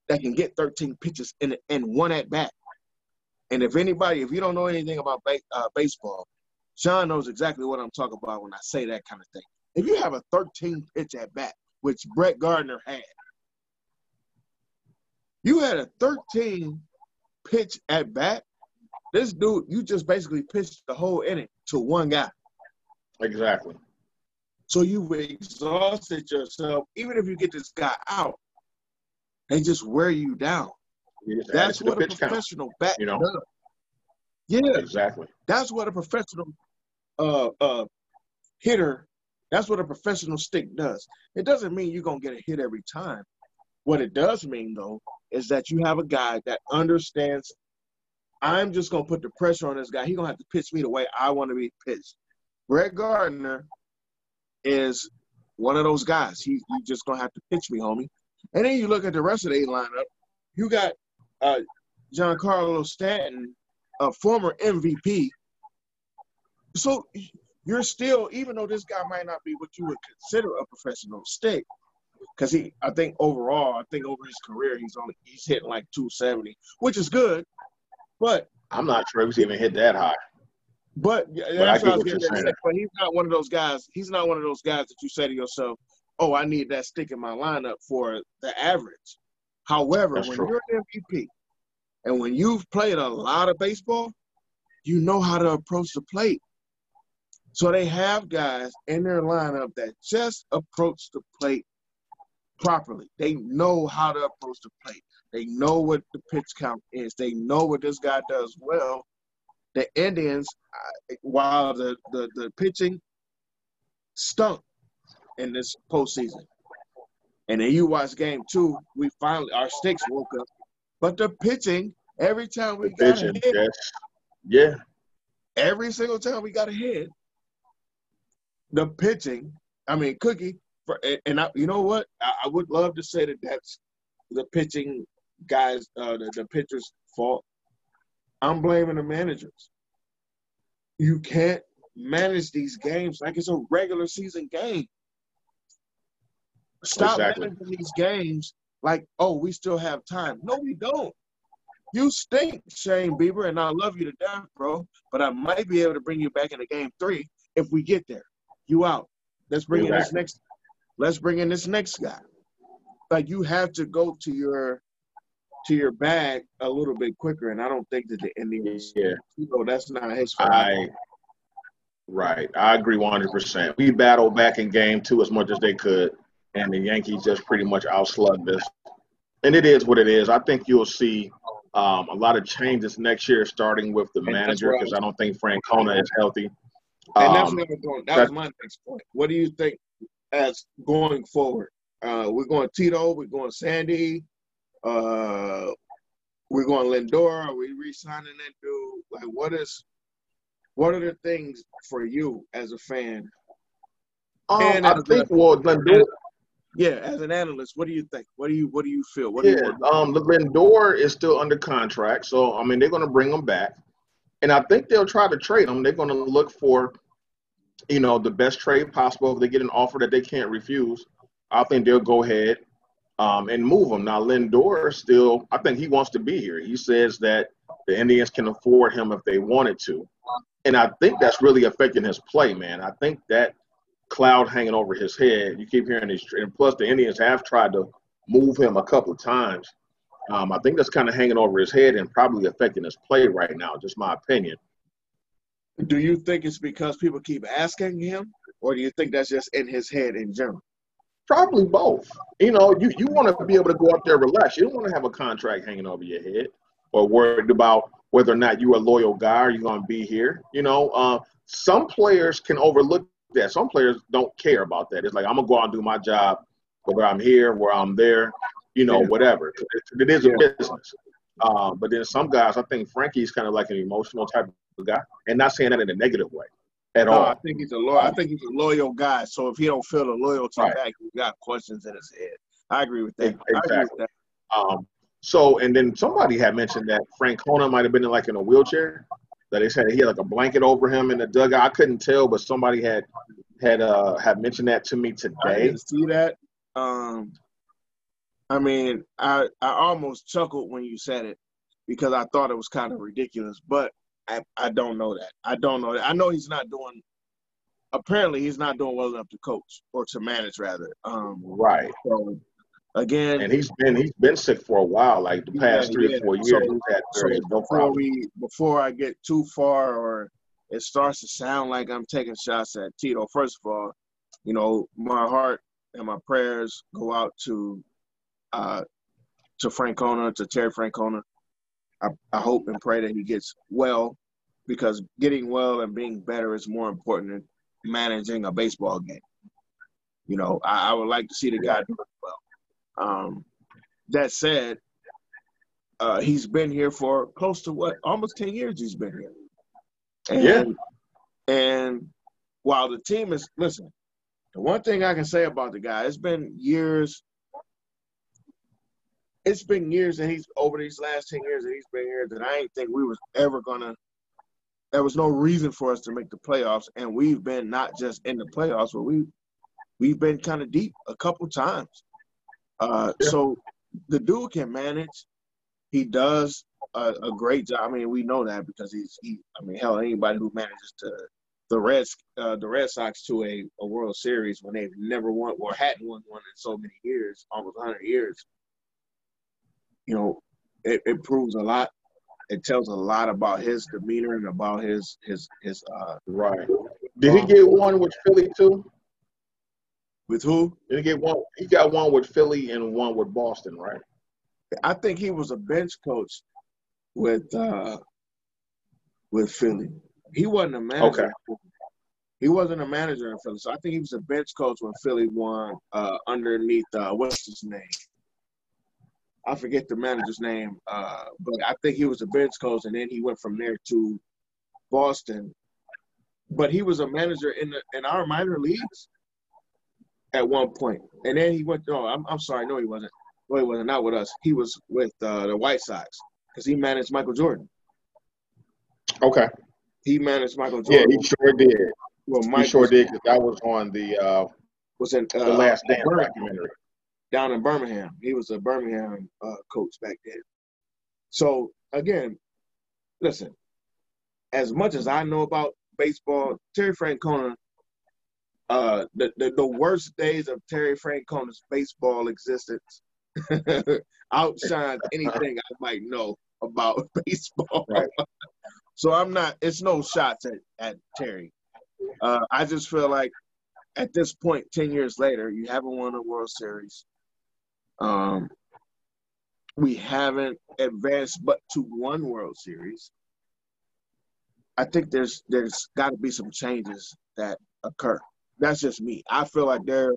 that can get 13 pitches in in one at bat. And if anybody, if you don't know anything about uh, baseball, Sean knows exactly what I'm talking about when I say that kind of thing. If you have a 13 pitch at bat, which Brett Gardner had, you had a 13 pitch at bat. This dude, you just basically pitched the whole inning to one guy. Exactly. So you've exhausted yourself. Even if you get this guy out, they just wear you down. You That's what a professional count, bat you know? does. Yeah, exactly. That's what a professional uh, uh, hitter. That's what a professional stick does. It doesn't mean you're gonna get a hit every time. What it does mean though is that you have a guy that understands. I'm just gonna put the pressure on this guy. He's gonna have to pitch me the way I want to be pitched. Brett Gardner is one of those guys. He, he's just gonna have to pitch me, homie. And then you look at the rest of the lineup. You got uh, Giancarlo Stanton, a former MVP. So you're still, even though this guy might not be what you would consider a professional stick, because he, I think overall, I think over his career, he's only he's hitting like 270, which is good. But I'm not sure he's even hit that high. But, yeah, but that's what I was getting say. But he's not one of those guys. He's not one of those guys that you say to yourself, "Oh, I need that stick in my lineup for the average." However, that's when true. you're an MVP and when you've played a lot of baseball, you know how to approach the plate. So they have guys in their lineup that just approach the plate properly. They know how to approach the plate. They know what the pitch count is. They know what this guy does well the Indians, while the, the, the pitching stunk in this postseason. And then you watch game two, we finally, our sticks woke up. But the pitching, every time we the got pitching, a hit, yes. yeah. Every single time we got a hit, the pitching, I mean, Cookie, for, and I, you know what? I, I, would love to say that that's the pitching guys, uh, the, the pitcher's fault. I'm blaming the managers. You can't manage these games like it's a regular season game. Stop exactly. managing these games like, oh, we still have time. No, we don't. You stink, Shane Bieber, and I love you to death, bro. But I might be able to bring you back into game three if we get there. You out. Let's bring exactly. in this next. Let's bring in this next guy. Like you have to go to your to your bag a little bit quicker. And I don't think that the Indians, yeah, you know, that's not his fault. I, right. I agree 100%. We battled back in game two as much as they could, and the Yankees just pretty much outslugged us. And it is what it is. I think you'll see um, a lot of changes next year, starting with the manager, because I don't think Francona is healthy. And um, that's what I'm going. That was my next point. What do you think as going forward? Uh, we're going Tito. We're going Sandy. Uh, we're going Lindor. Are we re-signing that dude? Like, what is, what are the things for you as a fan? Um, and I think a, well, Lindor. Yeah, as an analyst, what do you think? What do you what do you feel? What yeah, you um, Lindor is still under contract, so I mean they're going to bring him back, and I think they'll try to trade him. They're going to look for, you know, the best trade possible. If they get an offer that they can't refuse, I think they'll go ahead um, and move him. Now, Lindor still, I think he wants to be here. He says that the Indians can afford him if they wanted to. And I think that's really affecting his play, man. I think that cloud hanging over his head, you keep hearing these, and plus the Indians have tried to move him a couple of times. Um, I think that's kind of hanging over his head and probably affecting his play right now, just my opinion. Do you think it's because people keep asking him, or do you think that's just in his head in general? Probably both. You know, you, you want to be able to go up there relax. You don't want to have a contract hanging over your head or worried about whether or not you're a loyal guy or you're going to be here. You know, uh, some players can overlook that. Some players don't care about that. It's like, I'm going to go out and do my job whether I'm here, where I'm there, you know, Yeah. whatever. It, it is a Yeah. business. Um, but then some guys, I think Frankie's kind of like an emotional type of guy, and not saying that in a negative way at No, all. I think he's a loyal. I think he's a loyal guy. So if he don't feel the loyalty Right. back, he's got questions in his head. I agree with that. Ex- I agree with exactly. that. Um, so, and then somebody had mentioned that Francona might have been in like in a wheelchair. That they said he had like a blanket over him in the dugout. I couldn't tell, but somebody had had uh had mentioned that to me I today. didn't see that. Um, I mean, I I almost chuckled when you said it because I thought it was kind of ridiculous, but I I don't know that. I don't know that. I know he's not doing. Apparently, he's not doing well enough to coach or to manage, rather. Um, Right, so again, and he's been he's been sick for a while. Like the past Yeah, three yeah. or four years, So- So no before problems. we before I get too far or it starts to sound like I'm taking shots at Tito, first of all, you know, my heart and my prayers go out to uh to Francona, to Terry Francona. I, I hope and pray that he gets well because getting well and being better is more important than managing a baseball game. You know, I, I would like to see the guy do well. Um, that said, uh, he's been here for close to what almost 10 years he's been here and, Yeah. and while the team is listen the one thing i can say about the guy it's been years it's been years and he's over these last 10 years that he's been here that i ain't think we was ever gonna there was no reason for us to make the playoffs and we've been not just in the playoffs but we we've been kind of deep a couple times uh, Yeah. so the dude can manage he does a, a great job. I mean, we know that because he's he. I mean, hell, anybody who manages to the Reds, uh, the Red Sox to a, a World Series when they've never won or hadn't won one in so many years, almost 100 years. You know, it, it proves a lot. It tells a lot about his demeanor and about his his his uh Right. Did he get one with Philly too? with who? Did he get one? He got one with Philly and one with Boston, right? I think he was a bench coach with uh with Philly. He wasn't a manager. Okay. He wasn't a manager in Philly, so I think he was a bench coach when Philly won uh, underneath uh, what's his name? I forget the manager's name, uh, but I think he was a bench coach, and then he went from there to Boston. But he was a manager in the in our minor leagues at one point, and then he went. No, I'm I'm sorry, no, he wasn't. No, he wasn't. Not with us. He was with uh, the White Sox because he managed Michael Jordan. Okay. He managed Michael Jordan. Yeah, he sure did. well, He Mike sure did because that was on the uh, was in uh, the Last Dance documentary. Down in Birmingham. He was a Birmingham uh, coach back then. So again, listen. As much as I know about baseball, Terry Francona, uh, the, the the worst days of Terry Francona's baseball existence outshines anything I might know about baseball. Right. So I'm not. It's no shots at at Terry. Uh, I just feel like at this point, ten years later, you haven't won a World Series. Um, we haven't advanced but to one World Series. I think there's there's got to be some changes that occur. That's just me. I feel like there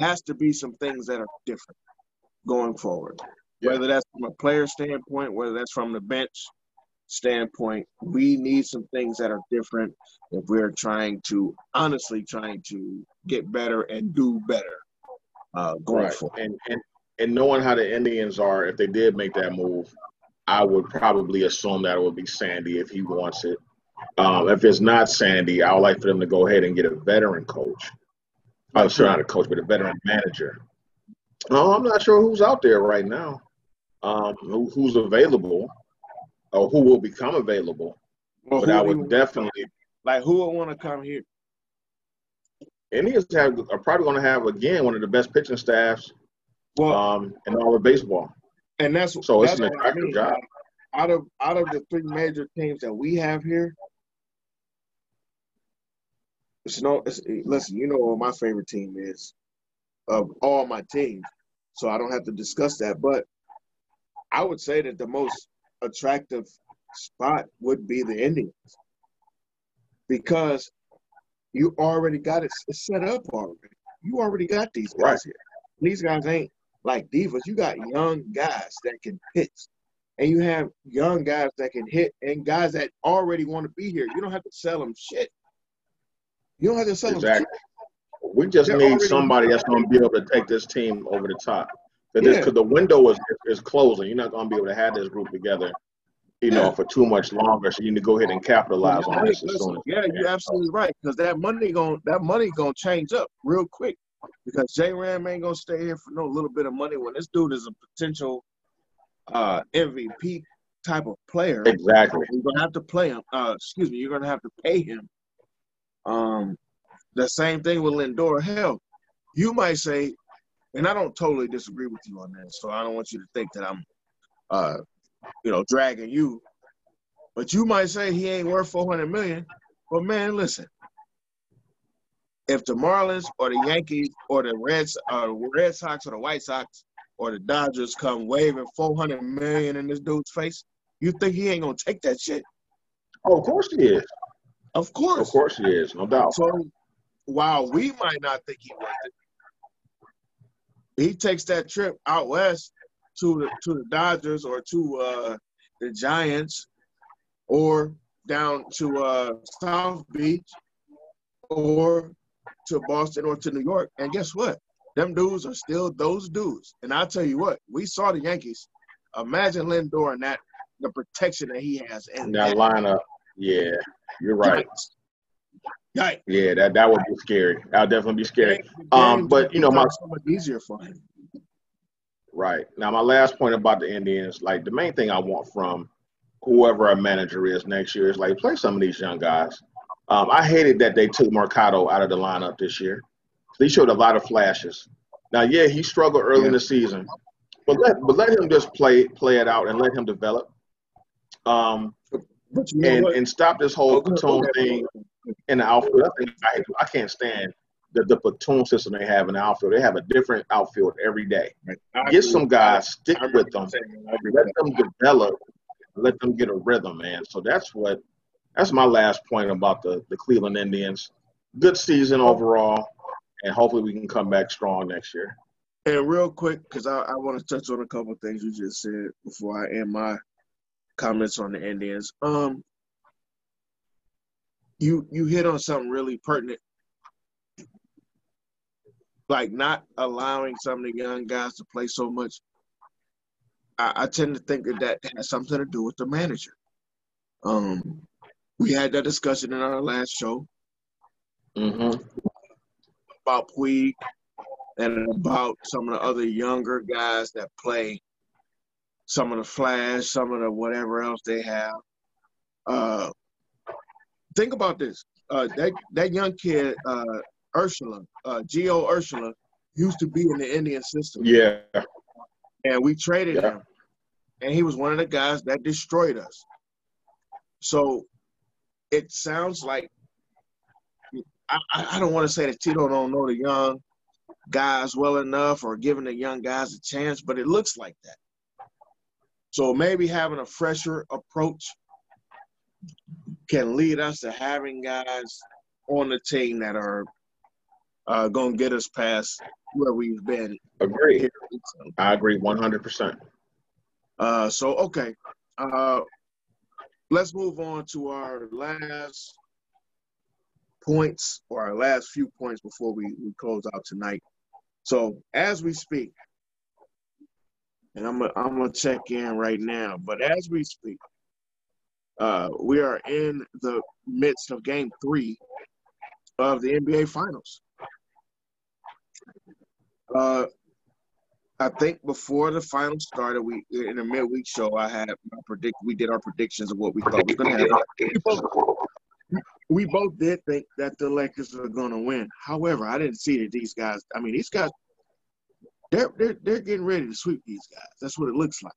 has to be some things that are different going forward. Yeah. Whether that's from a player standpoint, whether that's from the bench standpoint, we need some things that are different if we're trying to honestly trying to get better and do better uh, going Right. forward. And, and and knowing how the Indians are, if they did make that move, I would probably assume that it would be Sandy if he wants it. Um, if it's not Sandy, I would like for them to go ahead and get a veteran coach. I'm sure not a coach, but a veteran manager. Oh, I'm not sure who's out there right now. Um, who, who's available, or who will become available. Well, But I would you- definitely. like who would want to come here? Indians have are probably going to have again one of the best pitching staffs Well, um, in all of baseball. and that's So it's an what I attractive mean. job. Out of out of the three major teams that we have here, it's no. It's, listen, you know what my favorite team is of all my teams, so I don't have to discuss that. But I would say that the most attractive spot would be the Indians because you already got it set up already. You already got these guys Right. here. These guys ain't like divas. You got young guys that can pitch, and you have young guys that can hit, and guys that already want to be here. You don't have to sell them shit. You don't have to sell exactly. them shit. We just They're need somebody that's going to be able to take this team over the top. Because yeah. the window is is closing. You're not going to be able to have this group together you know, for too much longer. So you need to go ahead and capitalize on this as soon as Yeah, you're absolutely right. Because that money going that money gonna change up real quick. Because J Ram ain't gonna stay here for no little bit of money when this dude is a potential uh, MVP type of player. Exactly. You're gonna have to play him. Uh, excuse me. You're gonna have to pay him. Um, the same thing with Lindor. Hell, you might say, and I don't totally disagree with you on that. So I don't want you to think that I'm uh, you know, dragging you. But you might say he ain't worth 400 million. But man, listen. If the Marlins or the Yankees or the Reds or the Red Sox or the White Sox or the Dodgers come waving 400 million in this dude's face, you think he ain't gonna take that shit? Oh, of course he is. Of course. Of course he is, no doubt. So while we might not think he worth it, he takes that trip out west to the to the Dodgers or to uh, the Giants or down to uh, South Beach or to Boston or to New York. And guess what? Them dudes are still those dudes. And I'll tell you what, we saw the Yankees. Imagine Lindor and that the protection that he has in that, that lineup. Yeah, you're right. Yikes. Yeah, that that would be scary. That would definitely be scary. Um, but you know, my so much easier for him. Right. Now, my last point about the Indians, like the main thing I want from whoever our manager is next year is like play some of these young guys. Um, I hated that they took Mercado out of the lineup this year. He showed a lot of flashes. Now, yeah, he struggled early yeah. in the season, but let but let him just play play it out and let him develop. Um, and and stop this whole platoon thing in the outfield. I I can't stand the, the platoon system they have in the outfield. They have a different outfield every day. Get some guys, stick with them, let them develop, let them get a rhythm, man. So that's what that's my last point about the, the Cleveland Indians. Good season overall, and hopefully we can come back strong next year. And real quick, because I, I want to touch on a couple things you just said before I end my comments on the Indians. Um, you you hit on something really pertinent like not allowing some of the young guys to play so much, I, I tend to think that that has something to do with the manager. Um, we had that discussion in our last show mm-hmm. about Puig and about some of the other younger guys that play some of the flash, some of the whatever else they have. Uh, think about this. Uh, that that young kid, uh, Urshela, uh, Gio Urshela, used to be in the Indian system. Yeah. And we traded yeah. him. And he was one of the guys that destroyed us. So it sounds like I, I don't want to say that Tito don't know the young guys well enough or giving the young guys a chance, but it looks like that. So maybe having a fresher approach can lead us to having guys on the team that are uh, gonna get us past where we've been. Agree. I agree one hundred percent. Uh, so okay, uh, let's move on to our last points or our last few points before we, we close out tonight. So as we speak, and I'm gonna, I'm gonna check in right now, but as we speak, uh, we are in the midst of Game Three of the NBA Finals. Uh, I think before the final started, we in the midweek show, I had my predict. We did our predictions of what we thought was going to happen. We both, we both did think that the Lakers were going to win. However, I didn't see that these guys. I mean, these guys, they're they're they're getting ready to sweep these guys. That's what it looks like.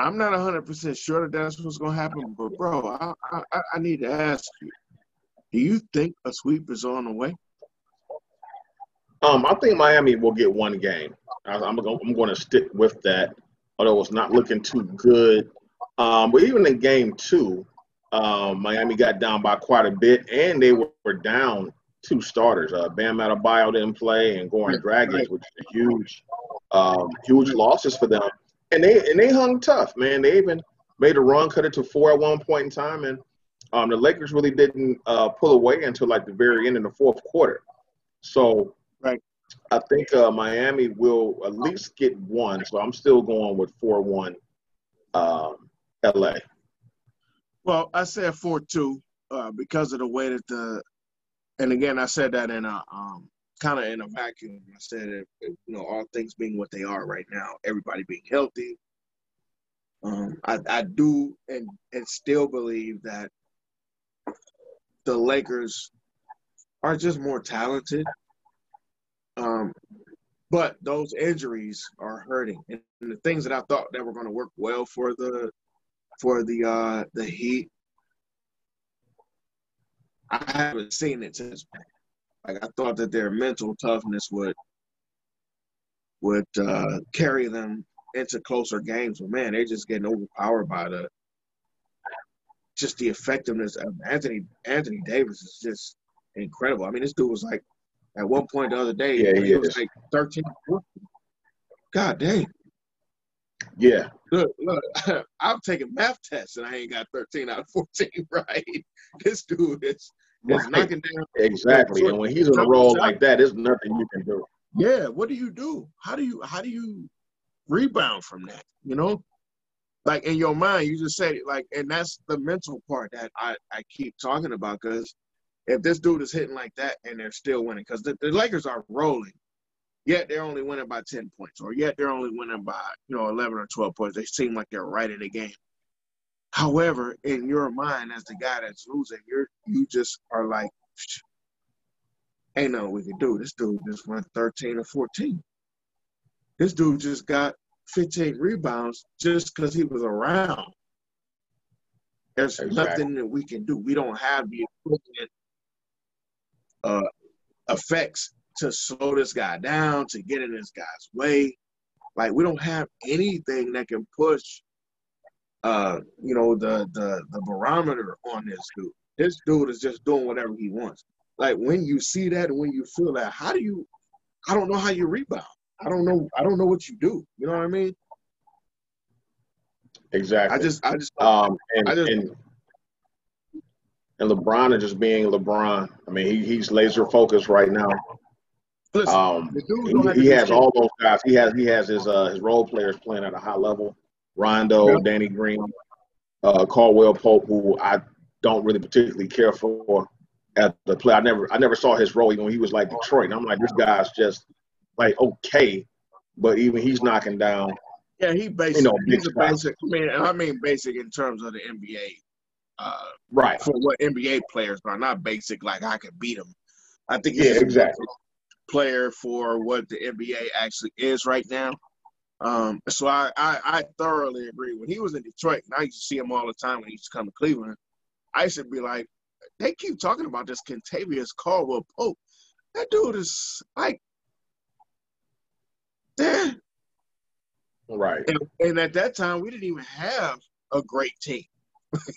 I'm not 100 percent sure that that's what's going to happen, but bro, I, I I need to ask you: Do you think a sweep is on the way? Um, I think Miami will get one game. I, am going. I'm going to stick with that, although it's not looking too good. Um, but even in game two, um, Miami got down by quite a bit, and they were, were down two starters. Uh, Bam Adebayo didn't play, and Goran Dragic, which is a huge, um, huge losses for them. And they and they hung tough, man. They even made a run, cut it to four at one point in time, and um, the Lakers really didn't uh, pull away until like the very end in the fourth quarter. So right. I think uh, Miami will at least get one. So I'm still going with four one, um, LA. Well, I said four two uh, because of the way that the, and again I said that in a um, kind of in a vacuum. I said it, you know all things being what they are right now, everybody being healthy. Um, I, I do and and still believe that the Lakers are just more talented. Um, but those injuries are hurting, and the things that I thought that were going to work well for the for the uh, the Heat, I haven't seen it since. Like I thought that their mental toughness would would uh, carry them into closer games, but man, they're just getting overpowered by the just the effectiveness of Anthony Anthony Davis is just incredible. I mean, this dude was like at one point the other day, yeah, he, was like 13. God dang. Yeah. Look, look, I'm taking math tests and I ain't got 13 out of 14 right. This dude is, is Right. knocking down. Exactly. And when he's on a roll like that, there's nothing you can do. Yeah, what do you do? How do you how do you rebound from that? You know, like in your mind, you just say like, and that's the mental part that I I keep talking about because if this dude is hitting like that and they're still winning, because the, the Lakers are rolling, yet they're only winning by ten points, or yet they're only winning by you know eleven or twelve points. They seem like they're right in the game. However, in your mind, as the guy that's losing, you're you just are like, ain't nothing we can do. This dude just went 13 or 14. This dude just got 15 rebounds just because he was around. There's Exactly. nothing that we can do. We don't have the equivalent uh, effects to slow this guy down, to get in this guy's way. Like we don't have anything that can push, uh, you know, the the the barometer on this dude. This dude is just doing whatever he wants. Like when you see that and when you feel that, how do you? I don't know how you rebound. I don't know. I don't know what you do. You know what I mean? Exactly. I just, I just, um and, I just- and and LeBron is just being LeBron. I mean, he, he's laser focused right now. listen. Um, the dude don't have he, he has all those guys. He has he has his uh his role players playing at a high level. Rondo, Yeah. Danny Green, uh, Caldwell Pope, who I don't really particularly care for at the play. I never I never saw his role even when he was like Detroit. And I'm like, this guy's just like okay, but even he's knocking down. Yeah, he basically you know, he's basic. I mean, I mean basic in terms of the NBA. Uh, Right. for what NBA players are, not basic like I could beat them. I think Yeah, exactly. player for what the NBA actually is right now. Um, so I, I, I thoroughly agree. When he was in Detroit, and I used to see him all the time when he used to come to Cleveland, I used to be like, they keep talking about this Kentavious Caldwell Pope. That dude is like, damn. Right. And, and at that time, we didn't even have a great team.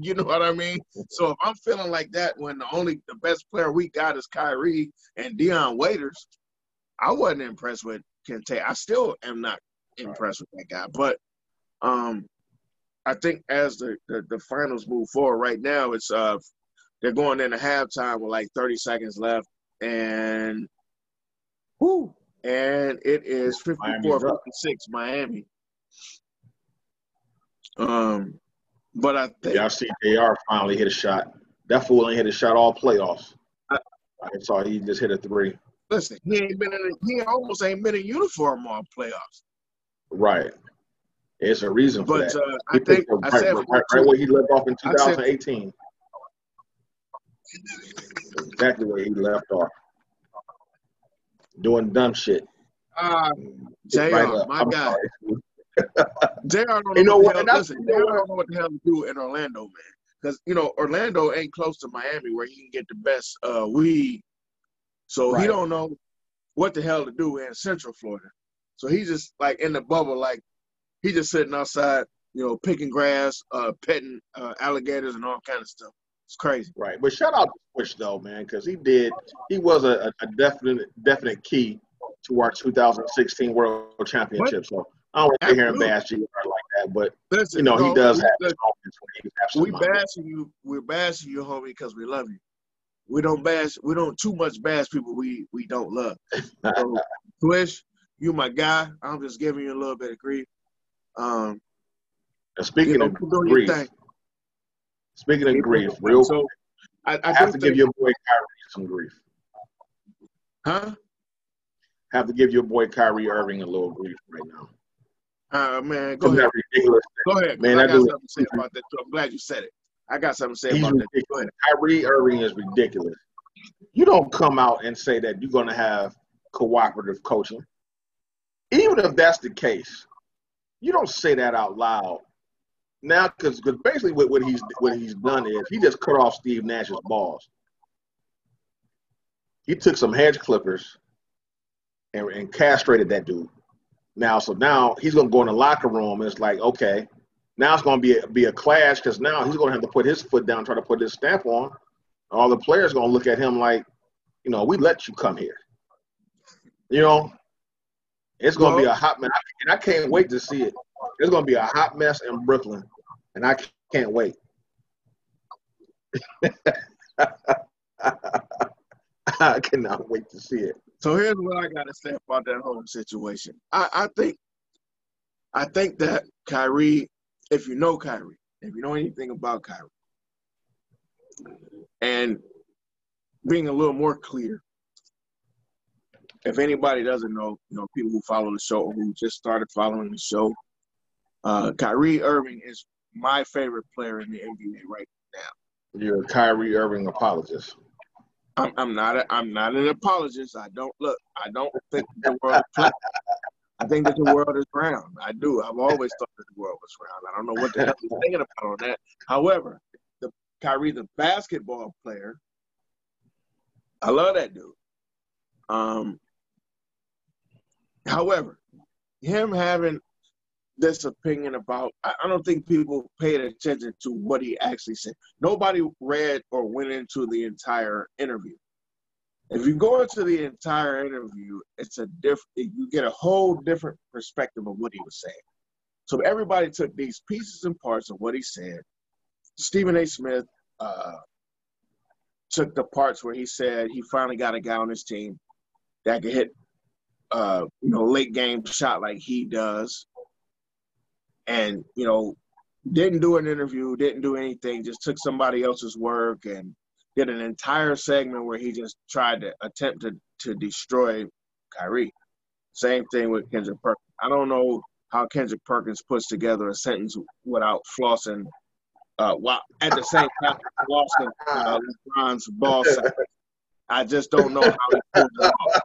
you know what I mean? So if I'm feeling like that when the only the best player we got is Kyrie and Dion Waiters, I wasn't impressed with Kente. I still am not impressed with that guy. But um, I think as the, the the finals move forward right now, it's uh they're going into halftime with like 30 seconds left, and whoo, and it is 54 56 Miami. Um, but I think Y'all see JR finally hit a shot. That fool ain't hit a shot all playoffs. I- I saw he just hit a three. listen, he ain't been in. A, he almost ain't been in uniform all playoffs. Right. It's a reason for But that. uh, I think up I right, said right, right where he left off in I said- 2018. Exactly where he left off. Doing dumb shit. uh, JR Right my guy, sorry. JR Don't know, You know what, what? the hell, that's- listen, you know JR don't know what the hell to do in Orlando, man. Because you know Orlando ain't close to Miami where he can get the best uh, weed, so he don't know what the hell to do in Central Florida. So he's just like in the bubble, like he just sitting outside, you know, picking grass, uh, petting uh, alligators and all kind of stuff. It's crazy. Right, but shout out to Swish though, man, because he did. He was a, a definite definite key to our 2016 World Championship. So I don't want to hear him bash you like that, but Listen, you know he does have his moments we bashing you. We're bashing you, homie, because we love you. We don't bash. We don't too much bash people we we don't love. So, Swish, you my guy. I'm just giving you a little bit of grief. Um, speaking you know, of grief, speaking of grief, real. So, I, I have to give your boy Kyrie some grief. Huh? Have to give your boy Kyrie Irving a little grief right now. Uh, man, go ahead. Ridiculous go ahead, man. I got something to say about that. Too. I'm glad you said it. I got something to say about ridiculous. that. Go ahead. Kyrie Irving is ridiculous. You don't come out and say that you're going to have cooperative coaching. Even if that's the case, you don't say that out loud. Now, because basically what, what he's what he's done is he just cut off Steve Nash's balls. He took some hedge clippers and, and castrated that dude. Now, so now he's gonna go in the locker room and it's like, okay, now it's gonna be a, be a clash because now he's gonna have to put his foot down, try to put his stamp on. All the players gonna look at him like, you know, we let you come here. You know, it's gonna well, be a hot mess, and I can't wait to see it. It's gonna be a hot mess in Brooklyn, and I can't wait. I cannot wait to see it. So here's what I gotta say about that whole situation. I, I think I think that Kyrie, if you know Kyrie, if you know anything about Kyrie, and being a little more clear, if anybody doesn't know, you know, people who follow the show or who just started following the show, uh, Kyrie Irving is my favorite player in the NBA right now. You're a Kyrie Irving apologist. I'm, I'm not. A, I'm not an apologist. I don't look. I don't think the world. I think that the world is round. I do. I've always thought that the world was round. I don't know what the hell he's thinking about on that. However, the Kyrie, the basketball player, I love that dude. Um. However, him having this opinion about I, don't think people paid attention to what he actually said. Nobody read or went into the entire interview. If you go into the entire interview, it's a different you get a whole different perspective of what he was saying. So everybody took these pieces and parts of what he said. Stephen A. Smith uh, took the parts where he said he finally got a guy on his team that could hit uh, you know, late game shot like he does and you know didn't do an interview, didn't do anything, just took somebody else's work and did an entire segment where he just tried to attempt to, to destroy Kyrie. Same thing with Kendrick Perkins. I don't know how Kendrick Perkins puts together a sentence without flossing, uh, while at the same time flossing uh, LeBron's ball side. I just don't know how he pulls it off.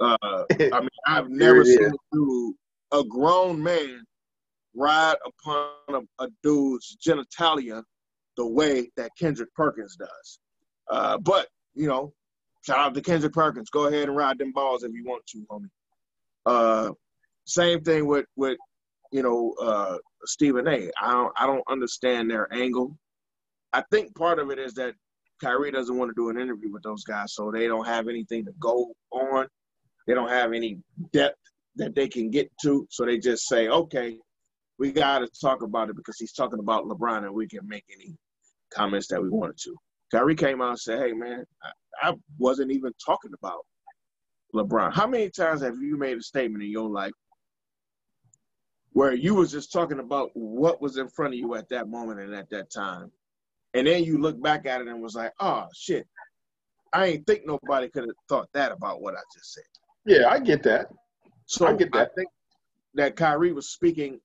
Uh, I mean, I've never seen a dude, a grown man ride upon a, a dude's genitalia the way that Kendrick Perkins does. Uh, but, you know, shout out to Kendrick Perkins. Go ahead and ride them balls if you want to, homie. Uh, same thing with, with you know, uh, Stephen A. I don't, I don't understand their angle. I think part of it is that Kyrie doesn't want to do an interview with those guys, so they don't have anything to go on. They don't have any depth that they can get to, so they just say, okay, we got to talk about it because he's talking about LeBron and we can make any comments that we wanted to. Kyrie came out and said, hey, man, I, I wasn't even talking about LeBron. How many times have you made a statement in your life where you was just talking about what was in front of you at that moment and at that time? And then you look back at it and was like, oh, shit, I ain't think nobody could have thought that about what I just said. Yeah, I get that. So I get that. I think that Kyrie was speaking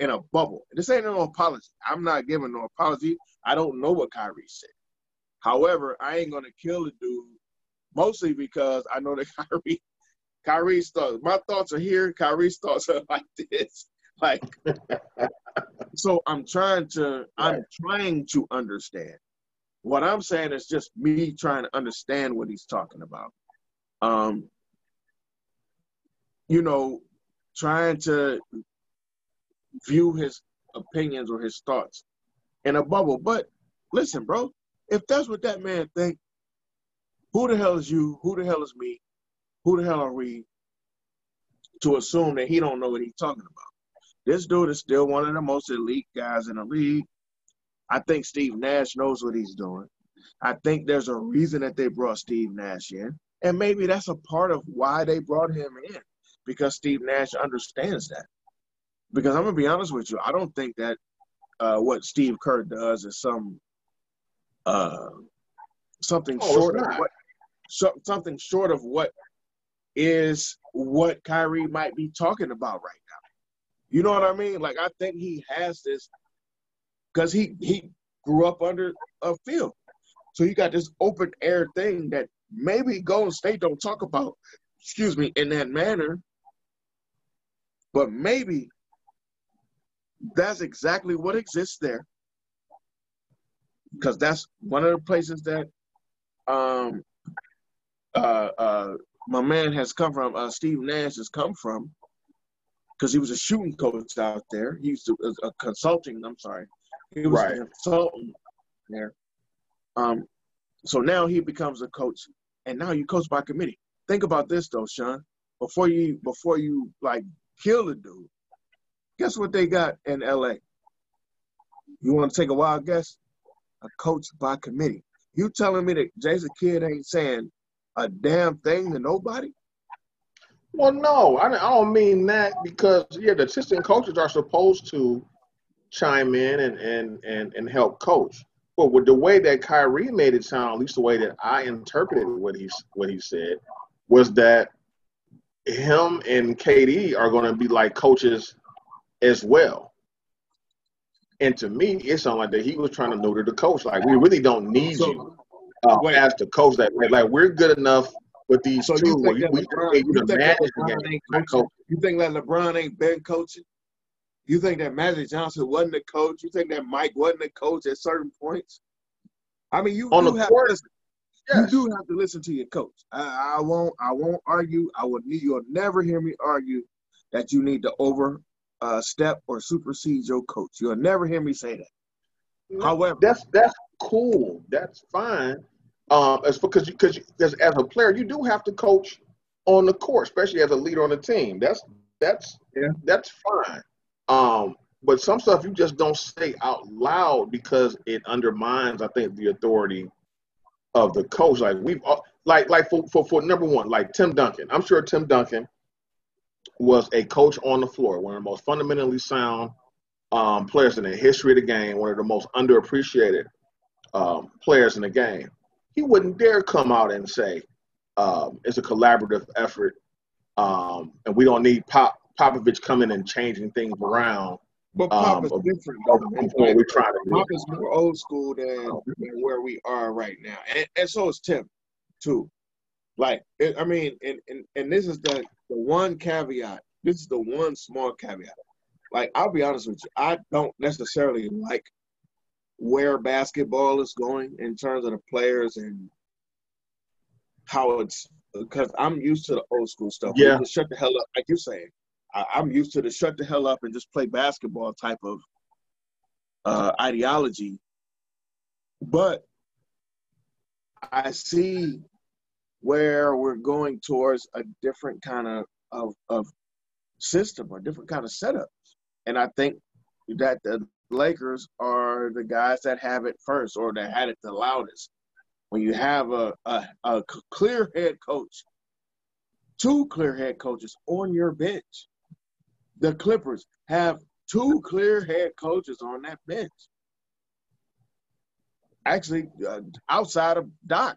in a bubble. This ain't no apology. I'm not giving no apology. I don't know what Kyrie said. However, I ain't gonna kill the dude mostly because I know that Kyrie Kyrie's thoughts. My thoughts are here. Kyrie's thoughts are like this. Like so I'm trying to I'm trying to understand. What I'm saying is just me trying to understand what he's talking about. Um you know, trying to view his opinions or his thoughts in a bubble. But listen, bro, if that's what that man think, who the hell is you? Who the hell is me? Who the hell are we to assume that he don't know what he's talking about? This dude is still one of the most elite guys in the league. I think Steve Nash knows what he's doing. I think there's a reason that they brought Steve Nash in. And maybe that's a part of why they brought him in, because Steve Nash understands that. Because I'm gonna be honest with you, I don't think that uh, what Steve Kerr does is some uh, something oh, short of what so, something short of what is what Kyrie might be talking about right now. You know what I mean? Like I think he has this because he he grew up under a field, so you got this open air thing that maybe Golden State don't talk about. Excuse me, in that manner, but maybe that's exactly what exists there. Because that's one of the places that um uh uh my man has come from uh steve nash has come from. Because he was a shooting coach out there. He used to a, a consulting i'm sorry. He was right. a consultant there. Um so now he becomes a coach and now you coach by committee. Think about this though sean. Before you before you like kill the dude Guess what they got in LA? You want to take a wild guess? A coach by committee. You telling me that Jason Kidd ain't saying a damn thing to nobody? Well, no, I don't mean that because yeah, the assistant coaches are supposed to chime in and and and, and help coach. But with the way that Kyrie made it sound, at least the way that I interpreted what he what he said, was that him and KD are going to be like coaches as well. And to me, it sounded like that he was trying to neuter the coach. Like we really don't need so, you uh, wait, as the coach. That way. like we're good enough with these so two. You think, that, we, LeBron, you, think that you think that LeBron ain't been coaching? You think that Magic Johnson wasn't a coach? You think that Mike wasn't a coach at certain points? I mean, you on do the have court, to listen, yes. you do have to listen to your coach. I, I won't. I won't argue. I will. You'll never hear me argue that you need to over uh, step or supersede your coach. You'll never hear me say that. However, that's that's cool. That's fine. Um, it's because you because as, as a player, you do have to coach on the court, especially as a leader on the team. That's that's yeah. that's fine. Um, but some stuff you just don't say out loud because it undermines, I think, the authority of the coach. Like we've like like for, for for number one, like Tim Duncan. I'm sure Tim Duncan was a coach on the floor, one of the most fundamentally sound um, players in the history of the game, one of the most underappreciated um, players in the game. He wouldn't dare come out and say um, it's a collaborative effort, um, and we don't need Pop Popovich coming and changing things around. But Pop is um, different. What we're trying to do. Pop is more old school than, than where we are right now, and, and so is Tim, too. Like, I mean, and, and, and this is the, the one caveat. This is the one small caveat. Like, I'll be honest with you, I don't necessarily like where basketball is going in terms of the players and how it's because I'm used to the old school stuff. Yeah. shut the hell up, like you're saying. I, am used to the shut the hell up and just play basketball type of uh, ideology. But I see where we're going towards a different kind of, of, of system or different kind of setup. And I think that the Lakers are the guys that have it first or that had it the loudest. When you have a, a, a clear head coach, two clear head coaches on your bench, the Clippers have two clear head coaches on that bench. Actually, uh, outside of Doc,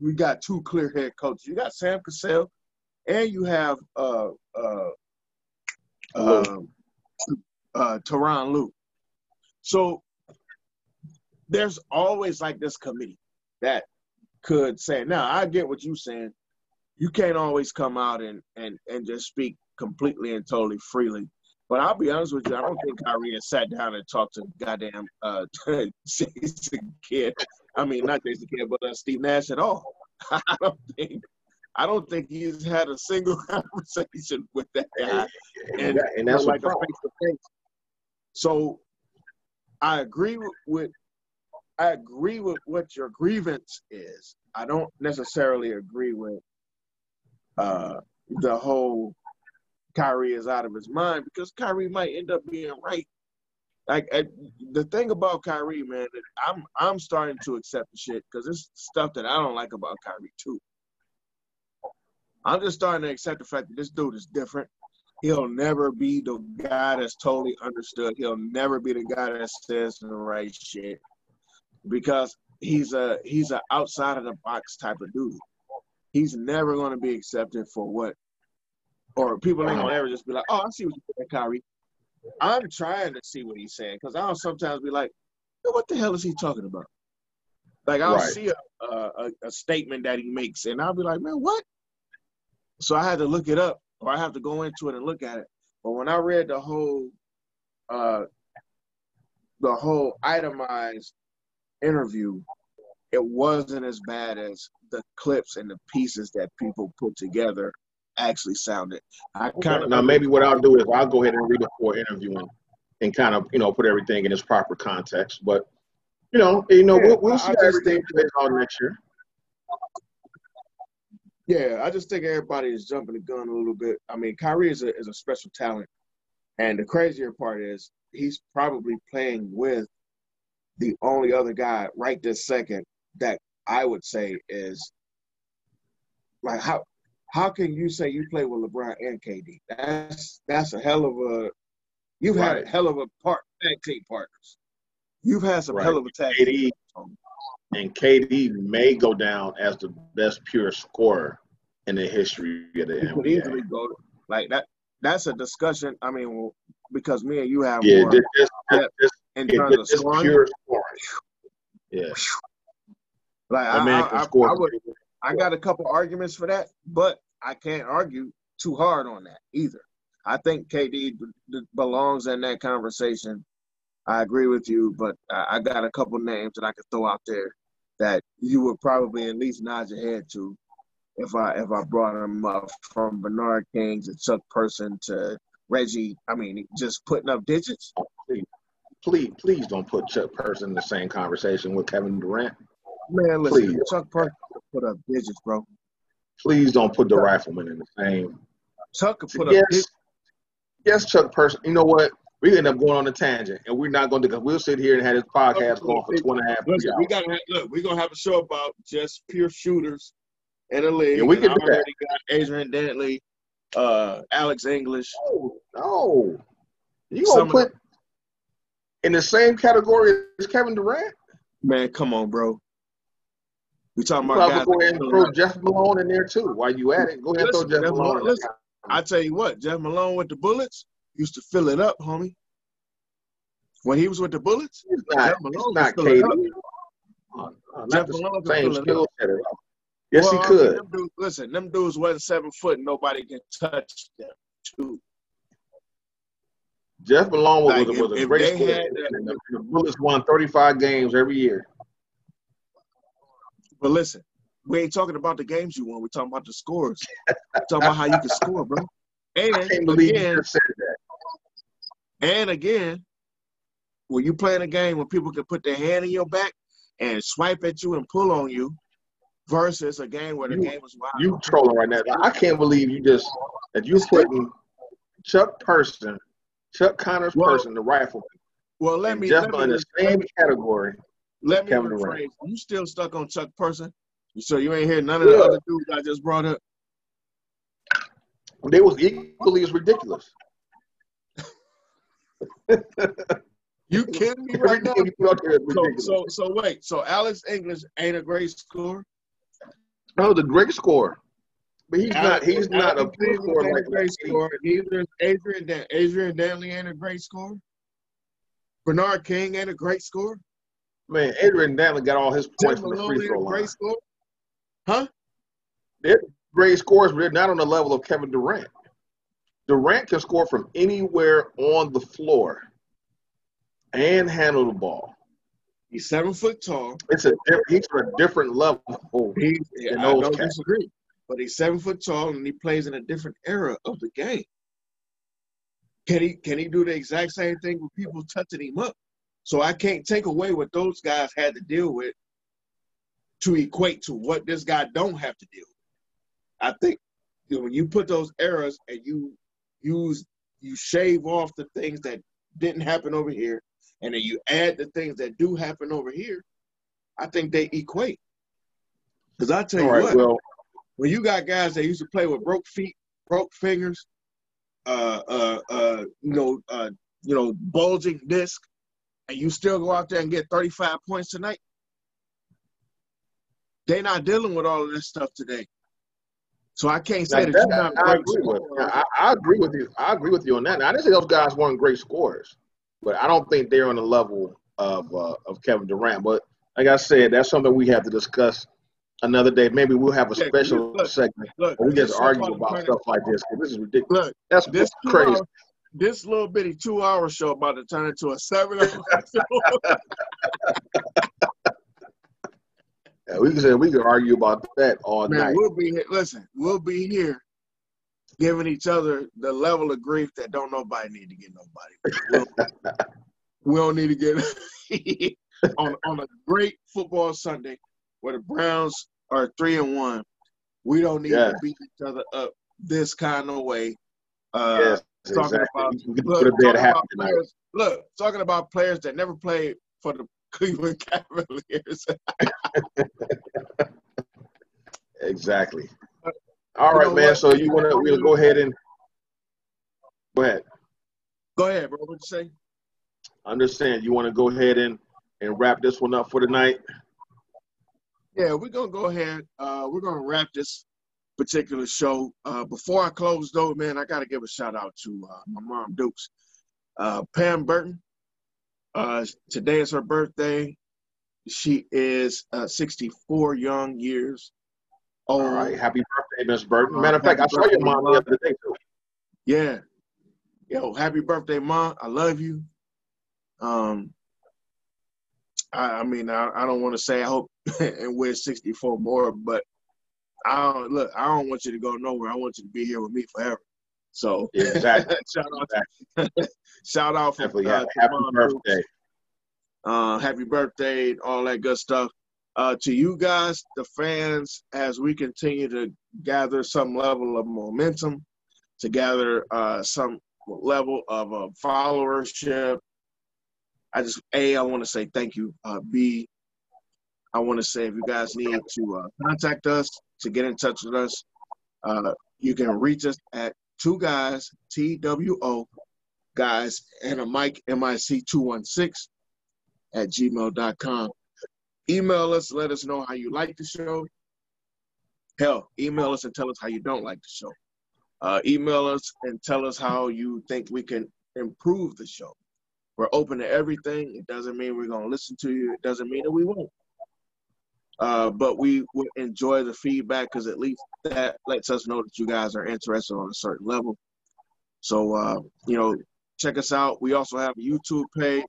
we got two clear head coaches. You got Sam Cassell, and you have uh uh um, uh, Tyronn Lue. So there's always like this committee that could say, now I get what you're saying. You can't always come out and, and, and just speak completely and totally freely. But I'll be honest with you, I don't think Kyrie has sat down and talked to goddamn uh, Jason Kidd. I mean, not Jason Kidd, but uh, Steve Nash at all. I don't think. I don't think he's had a single conversation with that guy, and, and that's like a face to face. So, I agree with I agree with what your grievance is. I don't necessarily agree with uh, the whole Kyrie is out of his mind because Kyrie might end up being right. Like I, the thing about Kyrie, man, I'm I'm starting to accept the shit because it's stuff that I don't like about Kyrie too. I'm just starting to accept the fact that this dude is different. He'll never be the guy that's totally understood. He'll never be the guy that says the right shit because he's a he's an outside of the box type of dude. He's never going to be accepted for what, or people ain't gonna uh-huh. ever just be like, "Oh, I see what you're saying, Kyrie." I'm trying to see what he's saying because I'll sometimes be like, "What the hell is he talking about?" Like I'll right. see a, a a statement that he makes, and I'll be like, "Man, what?" So I had to look it up, or I have to go into it and look at it. But when I read the whole, uh, the whole itemized interview, it wasn't as bad as the clips and the pieces that people put together actually sounded. I kind of now maybe what I'll do is I'll go ahead and read it for interviewing and kind of you know put everything in its proper context. But you know, you know, yeah, we'll, we'll see everything plays out next year. Yeah, I just think everybody is jumping the gun a little bit. I mean, Kyrie is a is a special talent, and the crazier part is he's probably playing with the only other guy right this second that I would say is like how how can you say you play with LeBron and KD? That's that's a hell of a you've right. had a hell of a part tag team partners. You've had some right. hell of a tag KD, and KD may go down as the best pure scorer in the history of the NBA. Could easily go like that. That's a discussion. I mean, because me and you have yeah, more this, this, this, in terms of scoring. Pure scoring. Yeah. Like I, I, I, I, would, I got a couple arguments for that, but I can't argue too hard on that either. I think KD belongs in that conversation. I agree with you, but I got a couple names that I could throw out there that you would probably at least nod your head to if I if I brought them up from Bernard King to Chuck Person to Reggie. I mean, just putting up digits. Please, please don't put Chuck Person in the same conversation with Kevin Durant. Man, listen, please. Chuck Person put up digits, bro. Please don't put the rifleman in the same. Chuck could put yes, up digits. Yes, Chuck Person. You know what? We end up going on a tangent, and we're not going to. We'll sit here and have this podcast going for two and a half. Listen, We got look. We're gonna have a show about just pure shooters in the league. Yeah, we can do that. got Adrian Dantley, uh, Alex English. No, no. You gonna put the, in the same category as Kevin Durant? Man, come on, bro. We talking about guys. Go ahead and throw Jeff Malone in there too. While you at it, go ahead listen, and throw Jeff, Jeff Malone. Listen, I tell you what, Jeff Malone with the Bullets used to fill it up, homie. When he was with the Bullets, he's not, Jeff Malone not KD. Uh, uh, Jeff Malone same skill set. Yes, well, he could. them dudes, listen, them dudes wasn't seven foot. Nobody can touch them. Too. Jeff Malone was, like, was, was if, a great scorer. The, the Bullets won 35 games every year. But listen, we ain't talking about the games you won. We're talking about the scores. We're talking about how you can score, bro. And I can't believe again, you said that. And again, when you playing a game when people can put their hand in your back and swipe at you and pull on you, versus a game where the you, game was wild. You trolling right now. I can't believe you just that you putting Chuck Person, Chuck Connors well, Person, the rifleman. Well, let me just let in the same category. Let me Kevin rephrase. Durant. You still stuck on Chuck Person? So you ain't hear none of the other dudes I just brought up? They was equally as ridiculous. you kidding me right now? So, so, so wait. So Alex English ain't a great scorer. No, the great scorer, but he's Alex, not. He's not a great scorer like great scorer. Neither is Adrian. Dan- Adrian Dantley ain't a great scorer. Bernard King ain't a great scorer. Man, Adrian Dantley got all his points from the free throw line. Score? Huh? They're great scores, but they're not on the level of Kevin Durant. Durant can score from anywhere on the floor and handle the ball. He's seven foot tall. It's a he's a different level. He, I don't cats. disagree, but he's seven foot tall and he plays in a different era of the game. Can he can he do the exact same thing with people touching him up? So I can't take away what those guys had to deal with to equate to what this guy don't have to deal with. I think you know, when you put those errors and you use you shave off the things that didn't happen over here, and then you add the things that do happen over here, I think they equate. Because I tell you what, well, when you got guys that used to play with broke feet, broke fingers, uh, uh, uh, you know, uh, you know, bulging disc, and you still go out there and get 35 points tonight, they're not dealing with all of this stuff today. So I can't say that, that, you're not I, agree with. I, I, agree with you. I agree with you on that. Now, I didn't say those guys weren't great scorers, but I don't think they're on the level of uh, of Kevin Durant. But like I said, that's something we have to discuss another day. Maybe we'll have a special look, segment look, where we just argue about stuff like this. This is ridiculous. Look, that's this crazy. This little bitty two-hour show about to turn into a seven-hour show. Yeah, we can say we can argue about that all Man, night. We'll be here. Listen, we'll be here giving each other the level of grief that don't nobody need to get nobody. We'll, we don't need to get on on a great football Sunday where the Browns are three and one. We don't need to beat each other up this kind of way. Uh, yes, talking exactly. about, look, talking about players, look, talking about players that never played for the Cleveland Cavaliers. exactly. All right, man. What? So you want to we'll go ahead and go ahead. Go ahead, bro. What you say? Understand. You want to go ahead and and wrap this one up for tonight? Yeah, we're gonna go ahead. Uh, we're gonna wrap this particular show. Uh, before I close, though, man, I gotta give a shout out to uh, my mom, Dukes, uh, Pam Burton. Uh, today is her birthday. She is uh, 64 young years old. All right. Happy birthday, Miss Burton. Matter of fact, I saw your mom the other day, too. Yeah. Yo, happy birthday, Mom. I love you. Um, I, I mean, I, I don't want to say I hope and we're 64 more, but I don't look. I don't want you to go nowhere. I want you to be here with me forever. So yeah, exactly. shout out, shout out for Definitely uh, happy birthday. Uh, happy birthday, all that good stuff. Uh, to you guys, the fans, as we continue to gather some level of momentum, to gather uh, some level of uh, followership. I just a I want to say thank you. Uh, B I want to say if you guys need to uh, contact us to get in touch with us, uh, you can reach us at two guys, T W O, guys, and a mic, M I C 216 at gmail.com. Email us, let us know how you like the show. Hell, email us and tell us how you don't like the show. Uh, email us and tell us how you think we can improve the show. We're open to everything. It doesn't mean we're going to listen to you. It doesn't mean that we won't. Uh, but we would enjoy the feedback because at least that lets us know that you guys are interested on a certain level. So, uh, you know, check us out. We also have a YouTube page.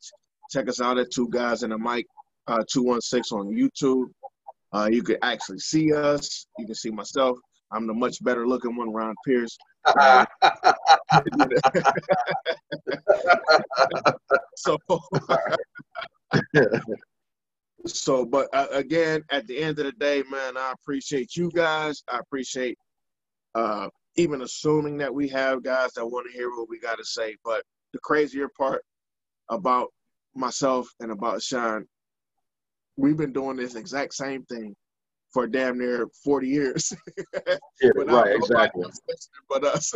Check us out at Two Guys and a Mic, uh, 216 on YouTube. Uh, you can actually see us. You can see myself. I'm the much better looking one, Ron Pierce. so So, but uh, again, at the end of the day, man, I appreciate you guys. I appreciate uh, even assuming that we have guys that want to hear what we got to say. But the crazier part about myself and about Sean, we've been doing this exact same thing for damn near 40 years. yeah, right, exactly. But us.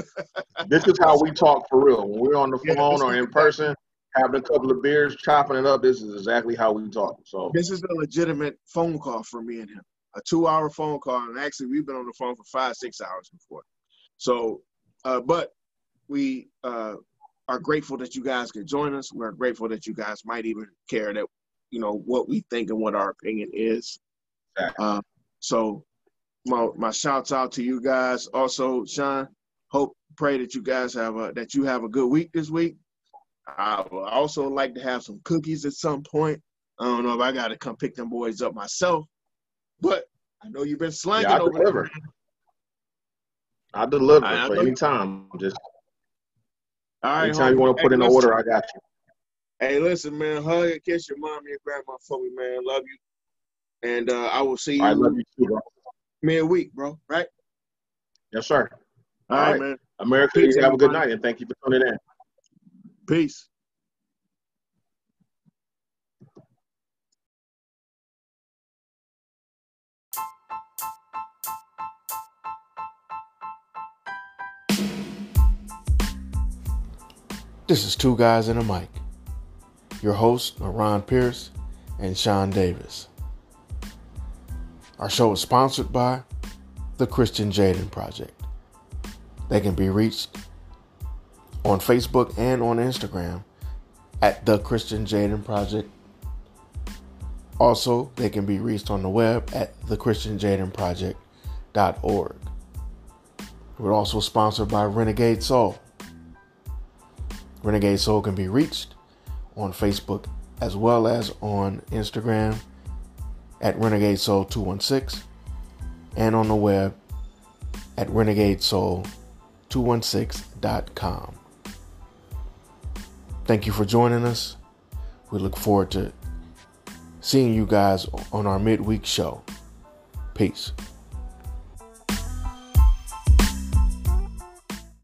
this is how we talk for real. When we're on the phone yeah, or in person, having a couple of beers, chopping it up. This is exactly how we talk. So this is a legitimate phone call for me and him. A two-hour phone call, and actually we've been on the phone for five, six hours before. So, uh, but we uh, are grateful that you guys can join us. We're grateful that you guys might even care that you know what we think and what our opinion is. Uh, so, my my shouts out to you guys. Also, Sean, hope pray that you guys have a that you have a good week this week. I would also like to have some cookies at some point. I don't know if I got to come pick them boys up myself, but I know you've been slanging yeah, I over deliver. there. I deliver I, for any time. Just all right, anytime you want to put in an order, I got you. Hey, listen, man. Hug and kiss your mommy and grandma for me, man. Love you. And uh, I will see you. I love you too, bro. Me a week, bro. Right? Yes, sir. All, All right, right, man. America, Peace, have a good night and thank you for tuning in. Peace. This is Two Guys and a Mic. Your hosts are Ron Pierce and Sean Davis. Our show is sponsored by the Christian Jaden Project. They can be reached on Facebook and on Instagram at the Christian Jaden Project. Also, they can be reached on the web at thechristianjadenproject.org. We're also sponsored by Renegade Soul. Renegade Soul can be reached on Facebook as well as on Instagram at Renegade Soul 216 and on the web at renegadesoul216.com. Thank you for joining us. We look forward to seeing you guys on our midweek show. Peace.